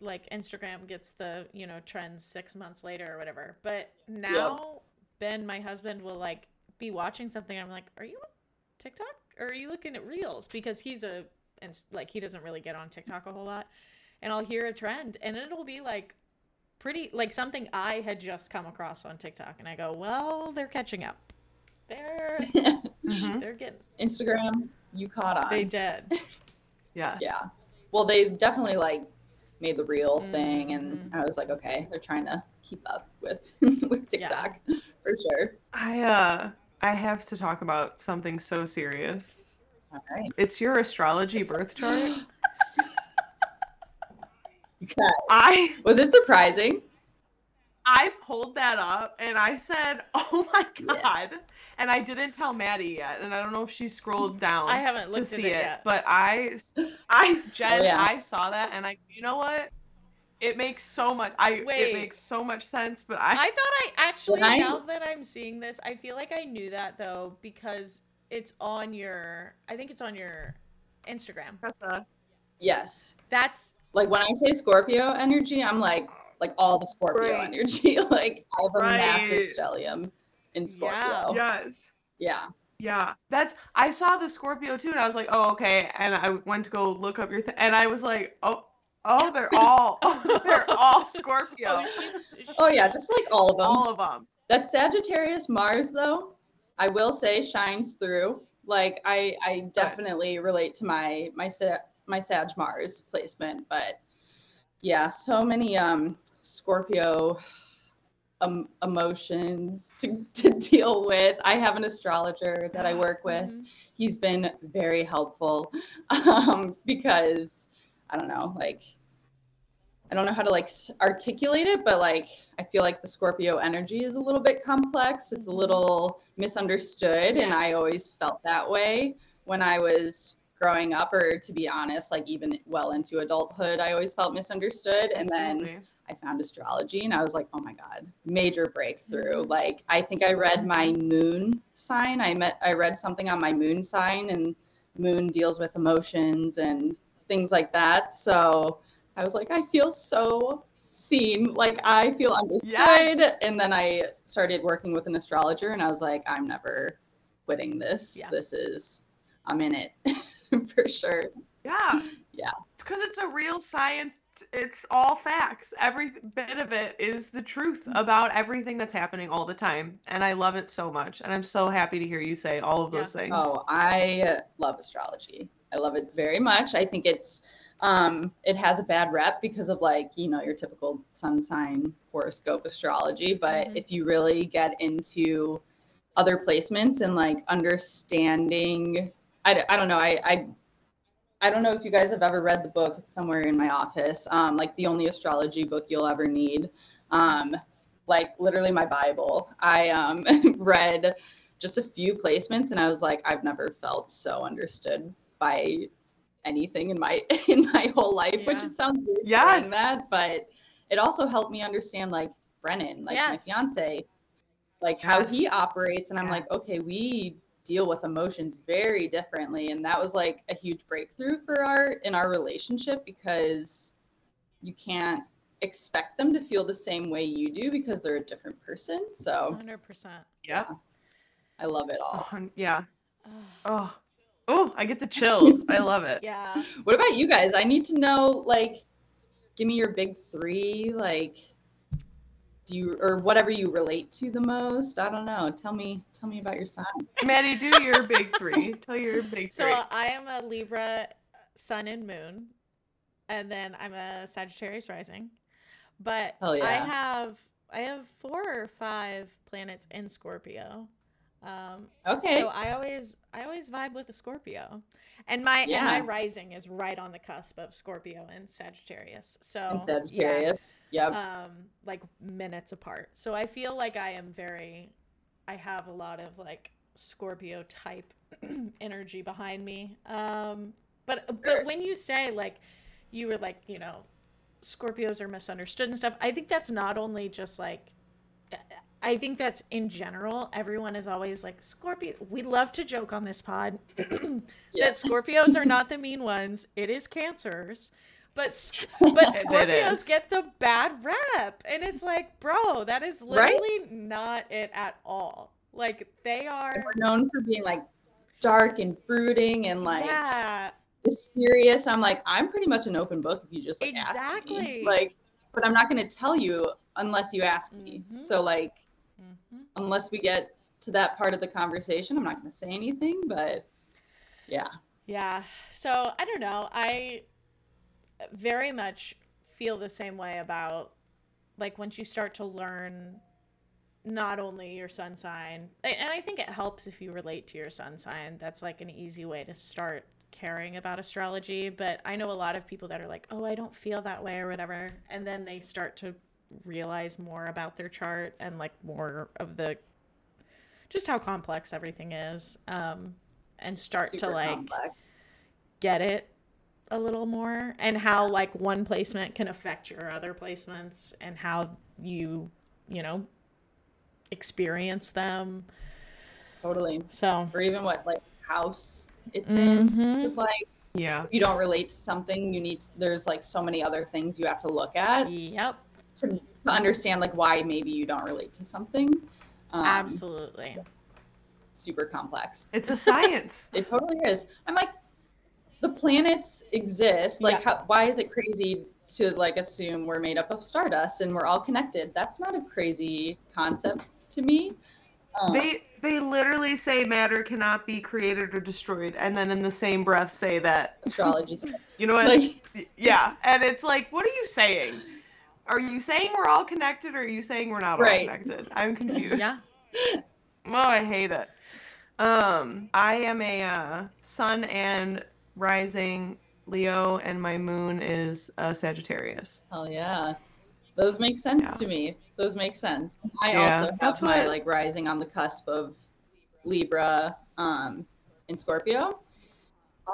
like Instagram gets the you know trends six months later or whatever but now Ben my husband will like be watching something I'm like are you on TikTok or are you looking at reels? Because he's a and like he doesn't really get on TikTok a whole lot. And I'll hear a trend and it'll be like pretty like something I had just come across on TikTok and I go well they're catching up. They're Mhm. they're getting Instagram, you caught on. they did. Yeah. yeah. Well they definitely like made the real thing and i was like okay they're trying to keep up with with tiktok for sure. I uh I have to talk about something so serious. all right It's your astrology birth chart. Okay. I was it surprising I pulled that up and I said, "Oh my Yeah. god." And I didn't tell Maddie yet, and I don't know if she scrolled down. I haven't to looked at see it it, yet. but I, I, Jen, Oh, yeah. I saw that, and I, you know what? It makes so much. I Wait. it makes so much sense, but I, I thought I actually I- now that I'm seeing this, I feel like I knew that though because it's on your I think it's on your Instagram. that's a, yes That's like when i say scorpio energy i'm like like all the scorpio Right. energy like i have a Right. massive stellium in scorpio Yeah. yes, yeah yeah. That's I saw the Scorpio too, and I was like, oh okay. And I went to go look up your, th- and I was like, oh, oh, they're all, oh, they're all Scorpio, oh, she's, oh yeah just like all of them all of them. That Sagittarius Mars though, I will say shines through. Like I I definitely relate to my my Sa- my Sag Mars placement, but yeah, so many um Scorpio um, emotions to, to deal with. I have an astrologer that I work with. Mhm. He's been very helpful um, because I don't know, like I don't know how to like articulate it, but like I feel like the Scorpio energy is a little bit complex. It's a little misunderstood, and I always felt that way when I was growing up, or to be honest, like even well into adulthood, I always felt misunderstood. And then I found astrology, and I was like, oh my god, major breakthrough. Mhm. Like I think I read my moon sign. I met I read something on my moon sign, and moon deals with emotions and things like that. So I was like, I feel so seen. Like I feel understood. Yes. And then I started working with an astrologer, and I was like, I'm never quitting this. Yeah. This is, I'm in it for sure. Yeah. Yeah. Because it's a real science. It's all facts. Every bit of it is the truth Mm-hmm. about everything that's happening all the time. And I love it so much. And I'm so happy to hear you say all of those things. Oh, I love astrology. I love it very much. I think it's um it has a bad rep because of like, you know, your typical sun sign horoscope astrology, but Mhm. if you really get into other placements and like understanding I, I don't know, I, I I don't know if you guys have ever read the book it's somewhere in my office, um, like the only astrology book you'll ever need. Um, like literally my Bible. I um, read just a few placements and I was like, I've never felt so understood by anything in my in my whole life, which it sounds weird Yes. saying that, but it also helped me understand like Brennan, like my fiance, like how he operates. And I'm Yeah. like, okay, we deal with emotions very differently. And that was like a huge breakthrough for our in our relationship because you can't expect them to feel the same way you do because they're a different person. So 100%. Yeah, I love it all. yeah. Oh. Oh, I get the chills. I love it. Yeah. What about you guys? I need to know, like, give me your big three. Like, do you or whatever you relate to the most? I don't know. Tell me, tell me about your sign. Maddie, do your big three. Tell your big So three. uh, I am a Libra sun and moon, and then I'm a Sagittarius rising. But Hell I have I have four or five planets in Scorpio. Um, Okay. so I always I always vibe with a Scorpio, and my and my rising is right on the cusp of Scorpio and Sagittarius. So and yeah, Sagittarius. Yep. um, like minutes apart. So I feel like I am very, I have a lot of like Scorpio type energy behind me. Um, but Sure. but when you say like, you were like you know, Scorpios are misunderstood and stuff. I think that's not only just like. I think that's in general. Everyone is always like Scorpio. We love to joke on this pod that Scorpios are not the mean ones. It is Cancers, but but Scorpios get the bad rep, and it's like, bro, that is Right? literally not it at all. Like they And are, we're known for being like dark and brooding and like yeah, mysterious. I'm like, I'm pretty much an open book if you just like ask me. Like, but I'm not going to tell you unless you ask me. Mhm. So like, Mhm. unless we get to that part of the conversation, I'm not going to say anything. But yeah, yeah. So I don't know. I very much feel the same way about like once you start to learn not only your sun sign and i think it helps if you relate to your sun sign that's like an easy way to start caring about astrology but i know a lot of people that are like oh i don't feel that way or whatever and then they start to realize more about their chart and like more of the just how complex everything is um and start to like complex. get it a little more and how like one placement can affect your other placements and how you you know experience them Totally. so Or even what like house it's in. Mhm. It's Like Yeah. you don't relate to something, you need. To, there's like so many other things you have to look at yep to, to understand like why maybe you don't relate to something. Um, absolutely Super complex. It's a science. It totally is. I'm like, the planets exist. Like, Yeah. how, why is it crazy to like assume we're made up of stardust and we're all connected? That's not a crazy concept to me. Um, they they literally say matter cannot be created or destroyed, and then in the same breath say that astrology, you know what? like, yeah, and it's like, what are you saying? Are you saying we're all connected, or are you saying we're not Right. all connected? I'm confused. yeah Oh, I hate it. Um, I am a uh, sun and rising Leo, and my moon is uh, Sagittarius. hell yeah, those make sense Yeah. to me. Those make sense. I Yeah, also have that's my what- like rising on the cusp of Libra, um, in Scorpio.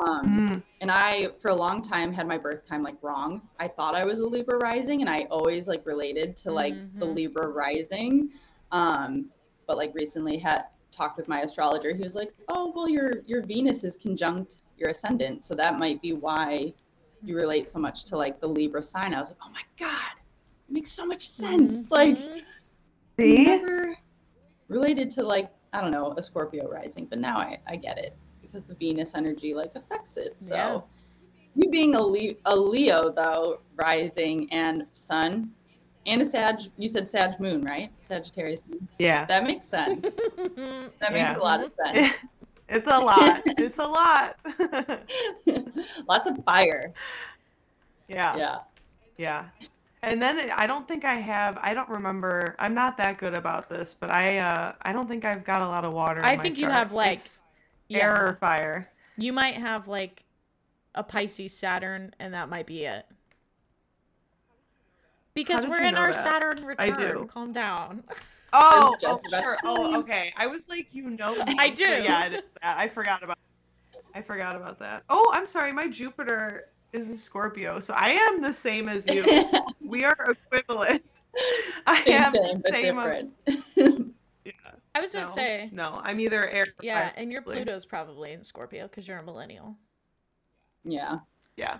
Um, Mm, and I for a long time had my birth time like wrong. I thought I was a Libra rising and I always like related to like the Mhm. Libra rising. Um but like recently had talked with my astrologer. He was like, "Oh, well your your Venus is conjunct your ascendant, so that might be why you relate so much to like the Libra sign." I was like, "Oh my god. It makes so much sense." Like Mhm. see? never related to like I don't know a Scorpio rising, but now I I get it because the Venus energy like affects it. So Yeah. you being a Le- a Leo though, rising and Sun, and a Sag. You said Sag Moon, right? Sagittarius. Moon. Yeah. That makes sense. That makes Yeah. a lot of sense. it's a lot. It's a lot. Lots of fire. yeah. Yeah. Yeah. And then I don't think I have. I don't remember. I'm not that good about this, but I uh I don't think I've got a lot of water. in I my think you chart. have, like, It's Yeah. air or fire. you might have like a Pisces Saturn, and that might be it. Because we're in our that? Saturn I return. do. Calm down. Oh, oh sure. Oh, okay. I was like, you know, me, I but do. Yeah, it is that. I forgot about. I forgot about that. Oh, I'm sorry. My Jupiter is a Scorpio, so I am the same as you. we are equivalent. I same, am same, but same of- different. Yeah, I was gonna no, say, no. I'm either air. yeah, fire, and your. Pluto's probably in Scorpio because you're a millennial. yeah, Yeah.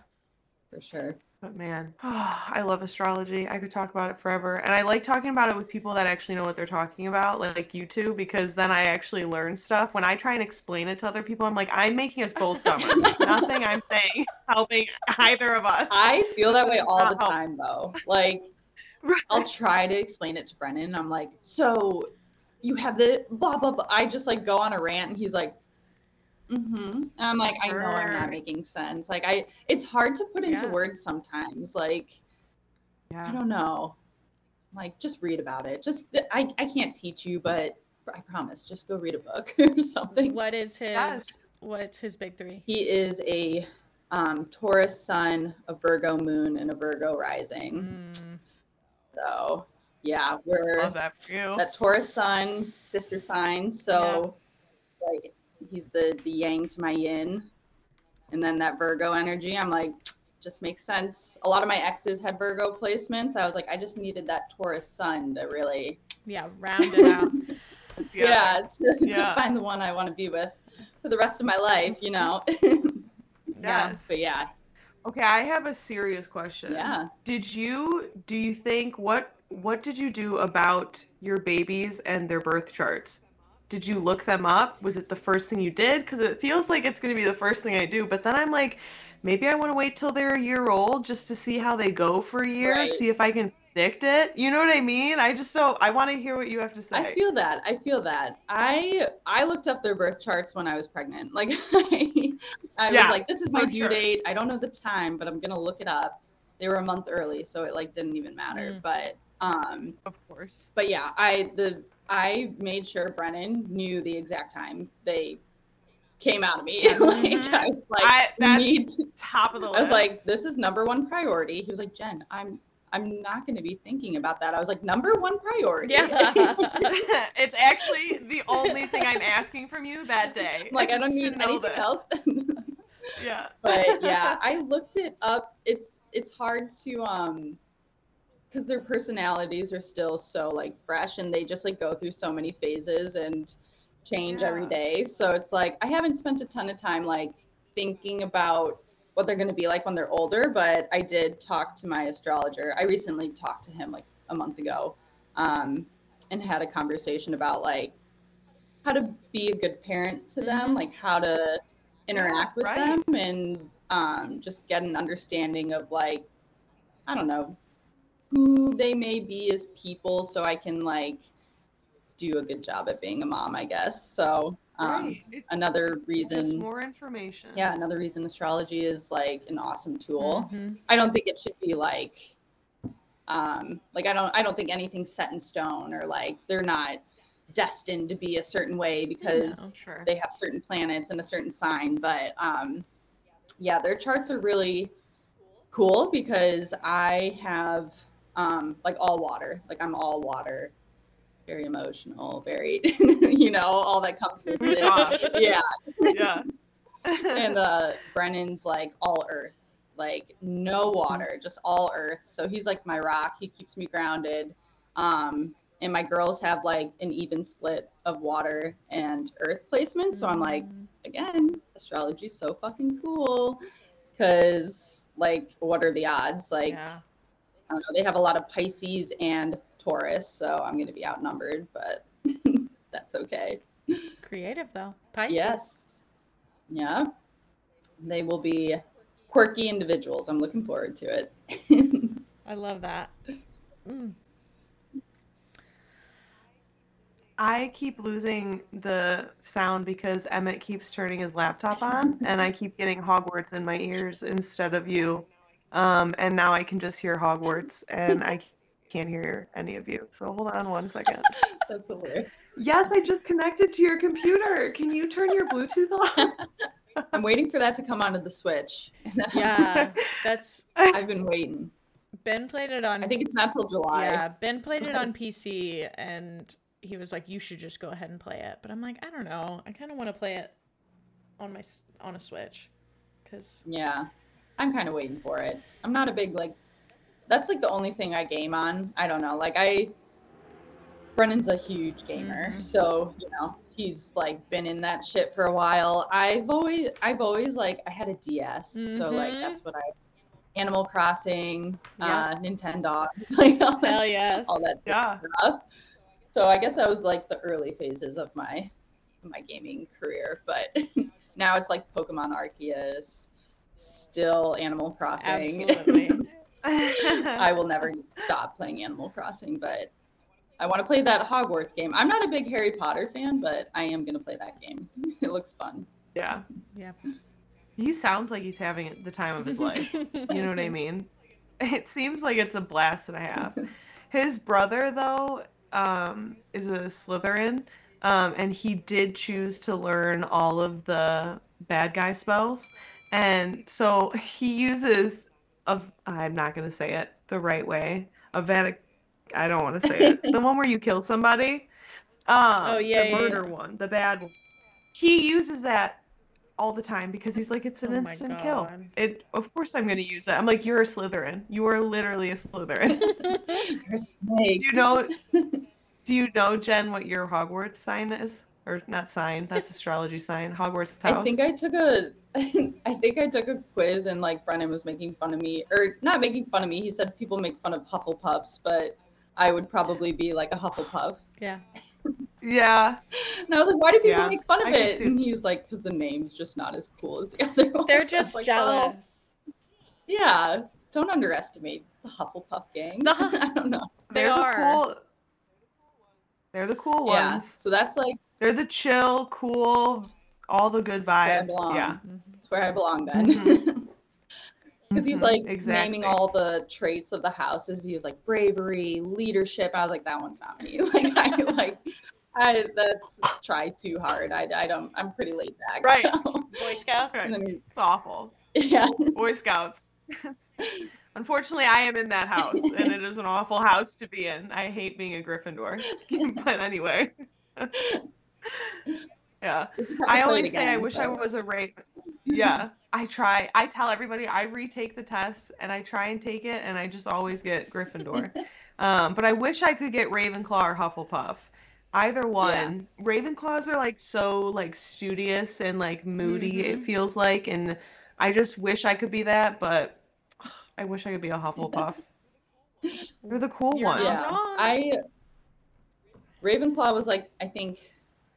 for sure. But man, I love astrology. I could talk about it forever. And I like talking about it with people that actually know what they're talking about, like you two, because then I actually learn stuff. When I try and explain it to other people, I'm like, I'm making us both dumber. Nothing I'm saying helping either of us. I feel that way all the help. time though. Like Right. I'll try to explain it to Brennan. I'm like, so you have the blah blah blah. I just like go on a rant, and he's like, mm-hmm. And I'm like, I know I'm not making sense. Like I, it's hard to put into Yeah. words sometimes. Like I don't know. Like just read about it. Just I I can't teach you, but I promise, just go read a book or something. What is his? Yes. What's his big three? He is a um, Taurus sun, a Virgo moon, and a Virgo rising. Mm, So yeah, we're Love that for you. that Taurus sun, sister sign. So like he's the the yang to my yin, and then that Virgo energy. I'm like, just makes sense. A lot of my exes had Virgo placements. I was like, I just needed that Taurus sun to really, yeah, round it out. yeah, to, Yeah. to find the one I want to be with for the rest of my life. You know. Yeah. Yes. but yeah, Okay, I have a serious question. yeah. Did you do you think what what did you do about your babies and their birth charts? Did you look them up? Was it the first thing you did? Because it feels like it's going to be the first thing I do. But then I'm like, maybe I want to wait till they're a year old just to see how they go for a year, Right. see if I can predict it. You know what I mean? I just don't. I want to hear what you have to say. I feel that. I feel that. I I looked up their birth charts when I was pregnant. Like I, I Yeah, was like, this is my due sure. date. I don't know the time, but I'm gonna look it up. They were a month early, so it like didn't even matter. Mm. But um, of course. but yeah, I the I made sure Brennan knew the exact time they came out of me. like Mhm. I was like, I- that's need to- Top of the list. I was like, this is number one priority. He was like, Jen, I'm I'm not going to be thinking about that. I was like, number one priority. Yeah. it's actually the only thing I'm asking from you that day. like I don't need anything this. else. Yeah. but yeah, I looked it up. It's it's hard to um because their personalities are still so like fresh and they just like go through so many phases and change every Yeah. day. So it's like I haven't spent a ton of time like thinking about what they're going to be like when they're older, but I did talk to my astrologer. I recently talked to him like a month ago um, and had a conversation about like how to be a good parent to them, Mhm. like how to interact with right. them and um, just get an understanding of like I don't know who they may be as people, so I can like do a good job at being a mom, I guess. So um, right. It's another just reason, more information. yeah, another reason astrology is like an awesome tool. Mhm. I don't think it should be like um like I don't I don't think anything's set in stone or like they're not destined to be a certain way because No. Sure. they have certain planets and a certain sign but um yeah their charts are really cool because i have um like all water like i'm all water very emotional very you know all that comes with it. yeah yeah. and uh brennan's like all earth like no water just all earth so he's like my rock he keeps me grounded um and my girls have like an even split of water and earth placement so i'm like Mm. again astrology's so fucking cool because like what are the odds like yeah. I don't know they have a lot of pisces and taurus so i'm going to be outnumbered but that's okay Creative though. Pisces. yes yeah they will be quirky individuals i'm looking forward to it I love that. Mm. I keep losing the sound because Emmett keeps turning his laptop on, and I keep getting Hogwarts in my ears instead of you. Um, and now I can just hear Hogwarts, and I can't hear any of you. So hold on one second. that's hilarious Yes, I just connected to your computer. Can you turn your Bluetooth on? I'm waiting for that to come onto the Switch. Yeah, that's I've been waiting. Ben played it on. I think it's not till July. Yeah, Ben played it on PC, and he was like, "You should just go ahead and play it." But I'm like, I don't know. I kind of want to play it on my on a Switch, because Yeah. I'm kind of waiting for it. I'm not a big like that's like the only thing I game on. I don't know. Like I Brennan's a huge gamer. Mhm. So, you know, he's like been in that shit for a while. I've always I've always like I had a DS. So like that's what I Animal Crossing, Yeah. uh Nintendo, like all that, hell yes. all that Yeah. stuff. So I guess that was like the early phases of my my gaming career, but now it's like Pokemon Arceus, still Animal Crossing. Absolutely. I will never stop playing Animal Crossing, but I want to play that Hogwarts game. I'm not a big Harry Potter fan, but I am gonna play that game. It looks fun. yeah. yeah. He sounds like he's having the time of his life. You know what I mean? It seems like it's a blast and a half. His brother, though, um, is a Slytherin, um, and he did choose to learn all of the bad guy spells, and so he uses of I'm not gonna say it the right way. A Vatican. I don't want to say it. the one where you kill somebody. Um, Oh, yeah, the yeah, murder one, the bad one. He uses that all the time because he's like, it's an Oh instant kill. It, of course, I'm gonna use it. I'm like, you're a Slytherin. You are literally a Slytherin. You're a snake. do you know? do you know, Jen, what your Hogwarts sign is? Or not sign? That's astrology sign. Hogwarts house. I think I took a I think I took a quiz and like Brennan was making fun of me or not making fun of me. He said people make fun of Hufflepuffs, but I would probably be like a Hufflepuff. yeah. yeah. And I was like, why do people Yeah, make fun of I it? And he's like, because the name's just not as cool as the other ones. I They're just like, well, jealous. yeah. Don't underestimate the Hufflepuff gang. The- I don't know. They They're are. the cool. They're the cool ones. Yeah. ones. So that's like They're the chill, cool, all the good where I vibes. belong. Yeah. That's where I belong then. Mhm. Because he's like exactly. naming all the traits of the houses. He was like bravery, leadership. I was like, that one's not me. Like I like I that's try too hard. I, I don't I'm pretty laid back. Right. so- Boy Scouts. Right. then- It's awful. yeah. Boy Scouts. Unfortunately, I am in that house, and it is an awful house to be in. I hate being a Gryffindor. but anyway. Yeah. I always say I wish I was a Raven. Yeah. I try. I tell everybody I retake the test and I try and take it and I just always get Gryffindor. um, but I wish I could get Ravenclaw or Hufflepuff. Either one. Ravenclaws are like so like studious and like moody it Mhm. feels like and I just wish I could be that, but I wish I could be a Hufflepuff. They're the cool You're ones. Yeah. I Ravenclaw was like I think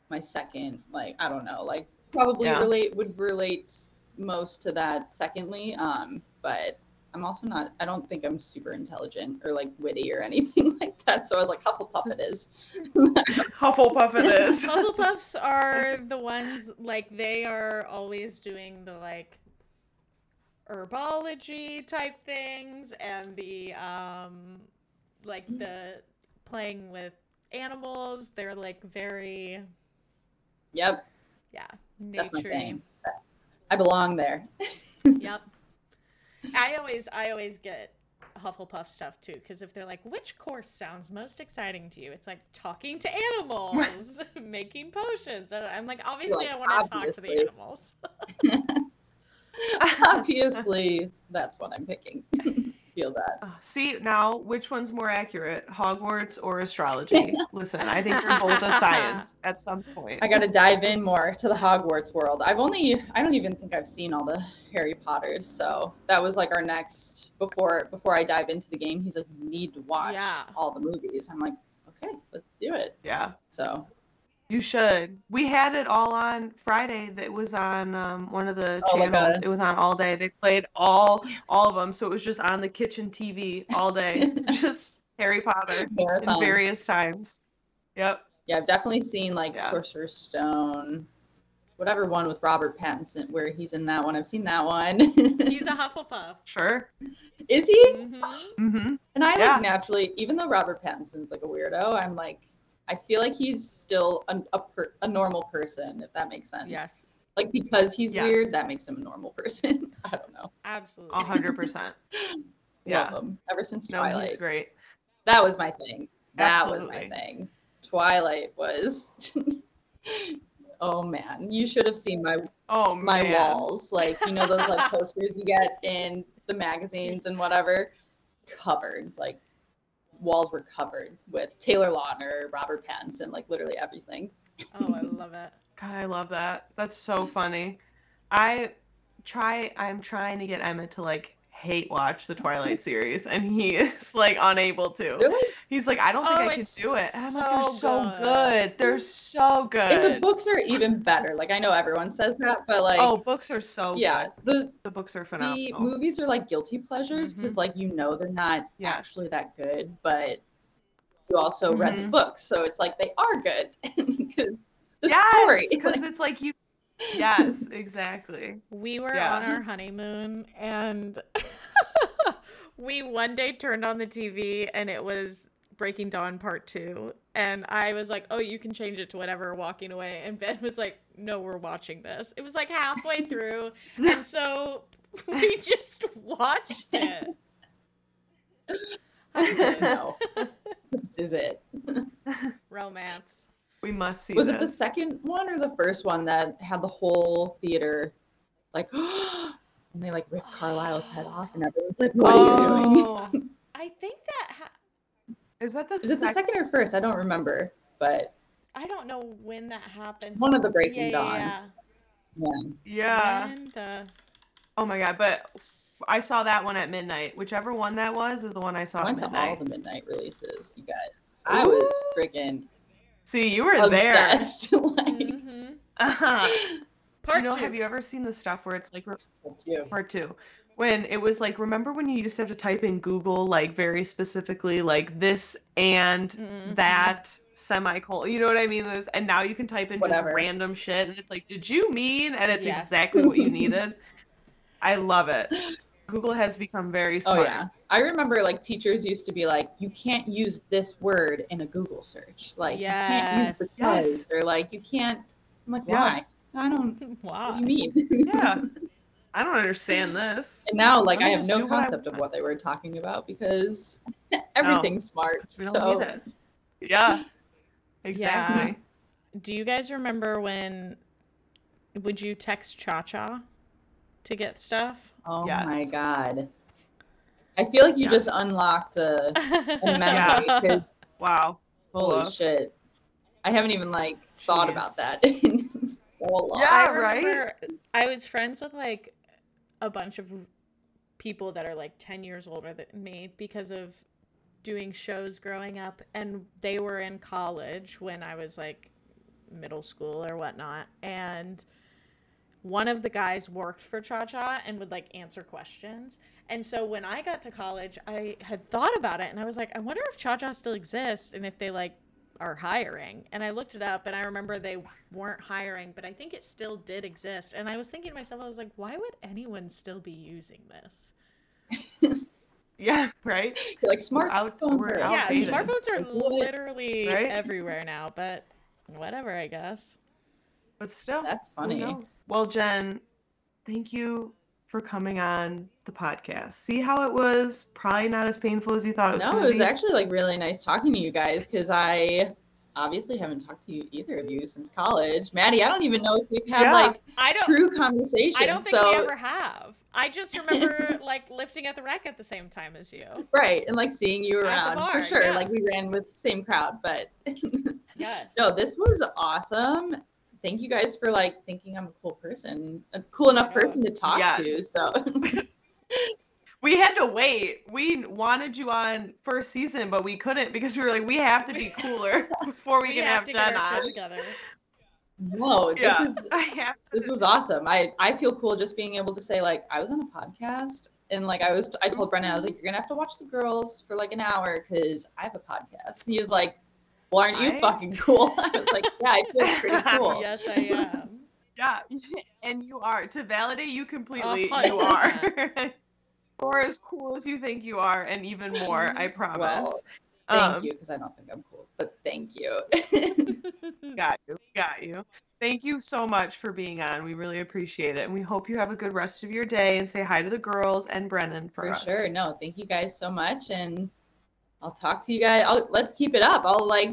my second like I don't know like probably Yeah. relate would relate most to that secondly um but I'm also not I don't think I'm super intelligent or like witty or anything like that so I was like Hufflepuff it is Hufflepuff it is. Hufflepuffs are the ones like they are always doing the like herbology type things and the um like the playing with animals. They're like very yep yeah, that's my thing I belong there Yep. I always I always get Hufflepuff stuff too because if they're like, which course sounds most exciting to you? It's like talking to animals, making potions. And I'm like, obviously, like, I want to talk to the animals. obviously that's what I'm picking feel that Uh, See now, which one's more accurate, Hogwarts or astrology? Listen, I think you're both a science at some point. I got to dive in more to the Hogwarts world. I've only, I don't even think I've seen all the Harry Potters, so that was like our next before before I dive into the game. He's like, you need to watch Yeah. all the movies. I'm like, okay, let's do it. Yeah, So you should. We had it all on Friday. That was on um, one of the Oh, like channels. It was on all day. They played all all of them, so it was just on the kitchen TV all day, just Harry Potter in various times. Yep. yeah, I've definitely seen like Yeah. Sorcerer's Stone, whatever one with Robert Pattinson where he's in that one. I've seen that one. He's a Hufflepuff. Sure. Is he? hmm Mm-hmm. And I Yeah. like naturally, even though Robert Pattinson's like a weirdo, I'm like, I feel like he's still a, a, per, a normal person, if that makes sense. Yeah. Like because he's Yes. weird, that makes him a normal person. I don't know. Absolutely. A hundred percent. Yeah. Love him. Ever since No, Twilight. he's great. That was my thing. That was my thing. Twilight was. oh man, you should have seen my Oh my man. walls. Like you know those like posters you get in the magazines and whatever, covered like walls were covered with Taylor Lautner, Robert Pattinson, like literally everything. oh, I love it. God, I love that. That's so funny. I try. I'm trying to get Emma to like hate watch the Twilight series, and he is like unable to. Really? He's like, I don't think Oh, I can do it. And I'm like, they're so so good. good. They're so good. And the books are even better. Like I know everyone says that, but like oh, books are so yeah, good. the The books are the phenomenal. movies are like guilty pleasures because Mhm. like you know they're not Yes. actually that good, but you also read the Mhm. books, so it's like they are good because the yes, story. because like, it's like you. Yes, exactly. We were Yeah. on our honeymoon and we one day turned on the TV and it was Breaking Dawn Part 2. And I was like, oh, you can change it to whatever, walking away. And Ben was like, no, we're watching this. It was like halfway through. and so we just watched it. I don't know. this is it. Romance. We must see. Was it the second one or the first one that had the whole theater like and they like ripped Carlisle's head off and everyone's like, What are you oh. doing? Oh, I think that ha- is that the Is it the second or first? I don't remember. But I don't know when that happens. one of the Breaking Yeah, yeah, Dawns. Yeah. Yeah. When does- Oh my god! But I saw that one at midnight. Whichever one that was is the one I saw I at went to all the midnight releases, you guys. I was Ooh. freaking See, you were there. obsessed. like, Mhm. Uh-huh. Part you know, two. have you ever seen the stuff where it's like re- too. part two? When it was like, remember when you used to have to type in Google like very specifically like this and Mhm. that semicolon, you know what I mean? This, and now you can type in Whatever. just random shit, and it's like, did you mean? And it's Yes. exactly what you needed. I love it. Google has become very oh, smart. Oh yeah. I remember like teachers used to be like, you can't use this word in a Google search. Like you can't use Yes. because Yes. or like you can't I'm like, why? Yes. I don't why what do you mean? Yeah. I don't understand this. And now like Let I have no do what I concept of what they were talking about because everything's smart. We don't So need it. Yeah. Exactly. Do you guys remember when would you text ChaCha to get stuff? Oh Yes. my god. I feel like you Yes. just unlocked a, a Yeah. memory because Wow. holy Hello. shit. I haven't even like thought Jeez. about that in so long. Yeah. I right? I was friends with like a bunch of people that are like 10 years older than me because of doing shows growing up and they were in college when I was like middle school or whatnot and one of the guys worked for ChaCha and would like answer questions. And so when I got to college, I had thought about it and I was like, I wonder if ChaCha still exists and if they like are hiring. And I looked it up and I remember they weren't hiring, but I think it still did exist. And I was thinking to myself, I was like, why would anyone still be using this? Yeah. Right. You're like We're out- smartphones we're are yeah, outdated. smartphones are literally Right? everywhere now, but whatever, I guess. But still. That's funny. Well, Jen, thank you for coming on the podcast. See how it was? Probably not as painful as you thought it was. No, it was be. actually like really nice talking to you guys because I obviously haven't talked to you either of you since college. Maddie, I don't even know if we've had Yeah. like I don't true conversations. I don't think so, we ever have. I just remember like lifting at the rack at the same time as you. right and like seeing you around bar, for sure. yeah. Like we ran with the same crowd, but Yes. no, this was awesome. Thank you guys for like thinking I'm a cool person, a cool enough person to talk Yeah. to. So we had to wait. We wanted you on first season, but we couldn't because we were like, we have to be cooler before we, we can have have, Jen on. together. no, this Yeah, is I have. this was awesome. I I feel cool just being able to say like I was on a podcast and like I was I told Brennan I was like you're gonna have to watch the girls for like an hour because I have a podcast. And he was like, well, aren't you I- fucking cool? I was like, yeah, I feel pretty cool. Yes, I am. Yeah, and you are to validate you completely. hundred You are. Or as cool as you think you are, and even more. I promise. Well, Thank Um, you, because I don't think I'm cool, but thank you. Got you. Got you. Thank you so much for being on. We really appreciate it. And we hope you have a good rest of your day and say hi to the girls and Brennan for, For us. sure. No, thank you guys so much. And I'll talk to you guys. I'll, let's keep it up. I'll like,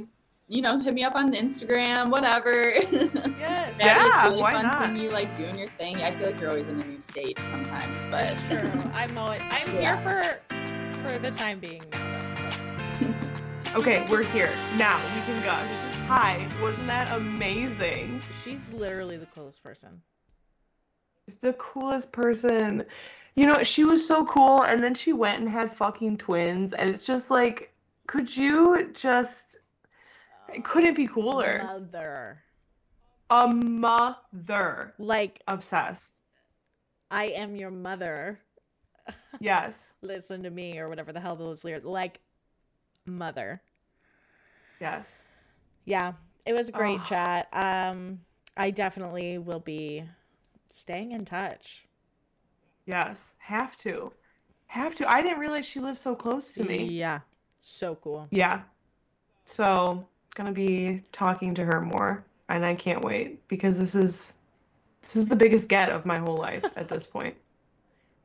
you know, hit me up on Instagram, whatever. Yes. Yeah, really why fun not? seeing you like doing your thing. I feel like you're always in a new state sometimes, but That's true. I'm always, I'm Yeah. here for for the time being now. though. Okay, we're here. Now we can gush. Hi, wasn't that amazing? She's literally the coolest person. the coolest person. You know, she was so cool, and then she went and had fucking twins, and it's just like, could you just? It couldn't be cooler. Mother. A mother, Like obsessed. I am your mother. Yes, Listen to me or whatever the hell those lyrics. Like mother. yes. Yeah, it was a great Oh. chat. Um, I definitely will be staying in touch. Yes, have to. Have to. I didn't realize she lived so close to me. Yeah, so cool. Yeah. So, gonna be talking to her more, and I can't wait because this is this is the biggest get of my whole life at this point.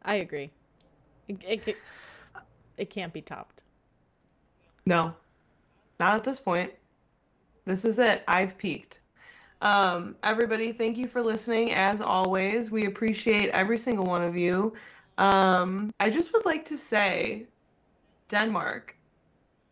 I agree. It, it, it, it can't be topped. No. Not at this point. This is it. I've peaked. Um, everybody, thank you for listening. As always, we appreciate every single one of you. Um, I just would like to say Denmark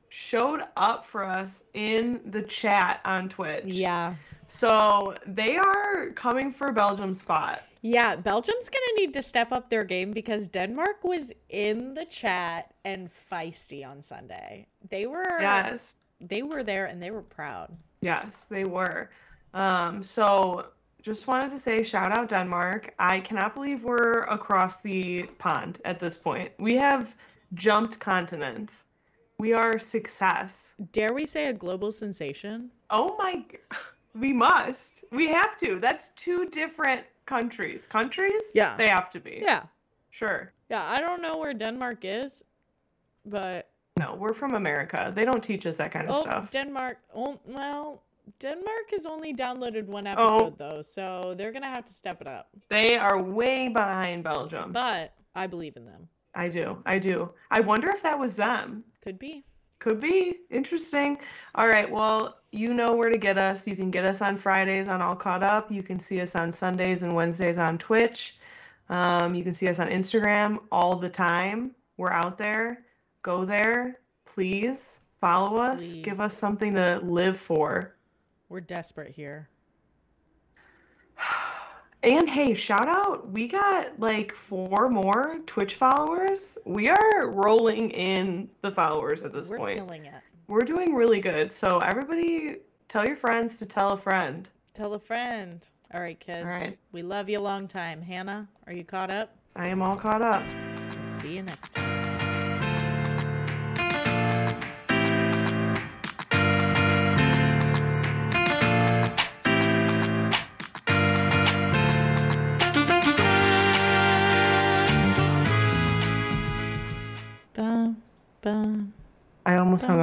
showed up for us in the chat on Twitch. Yeah. So they are coming for Belgium's spot. Yeah, Belgium's going to need to step up their game because Denmark was in the chat and feisty on Sunday. They were Yes. they were there and they were proud. Yes, they were. Um, so just wanted to say shout out Denmark. I cannot believe we're across the pond at this point. We have jumped continents. We are success. Dare we say a global sensation? Oh my, we must. We have to. That's two different countries. Countries? Yeah. They have to be. Yeah. Sure. Yeah, I don't know where Denmark is, but No, we're from America. They don't teach us that kind of oh, stuff. Denmark. Oh, well, Denmark has only downloaded one episode though, so they're to have to step it up. They are way behind Belgium. But I believe in them. I do. I do. I wonder if that was them. Could be. Could be interesting. All right. Well, you know where to get us. You can get us on Fridays on All Caught Up. You can see us on Sundays and Wednesdays on Twitch. Um, you can see us on Instagram all the time. We're out there. Go there. Please follow us. Give us something to live for. We're desperate here. And hey, shout out. We got like four more Twitch followers. We are rolling in the followers at this We're point. killing it. We're doing really good. So everybody tell your friends to tell a friend. Tell a friend. All right, kids. right. We love you a long time. Hannah, are you caught up? I am all caught up. See you next time. Bum, bum, I almost hung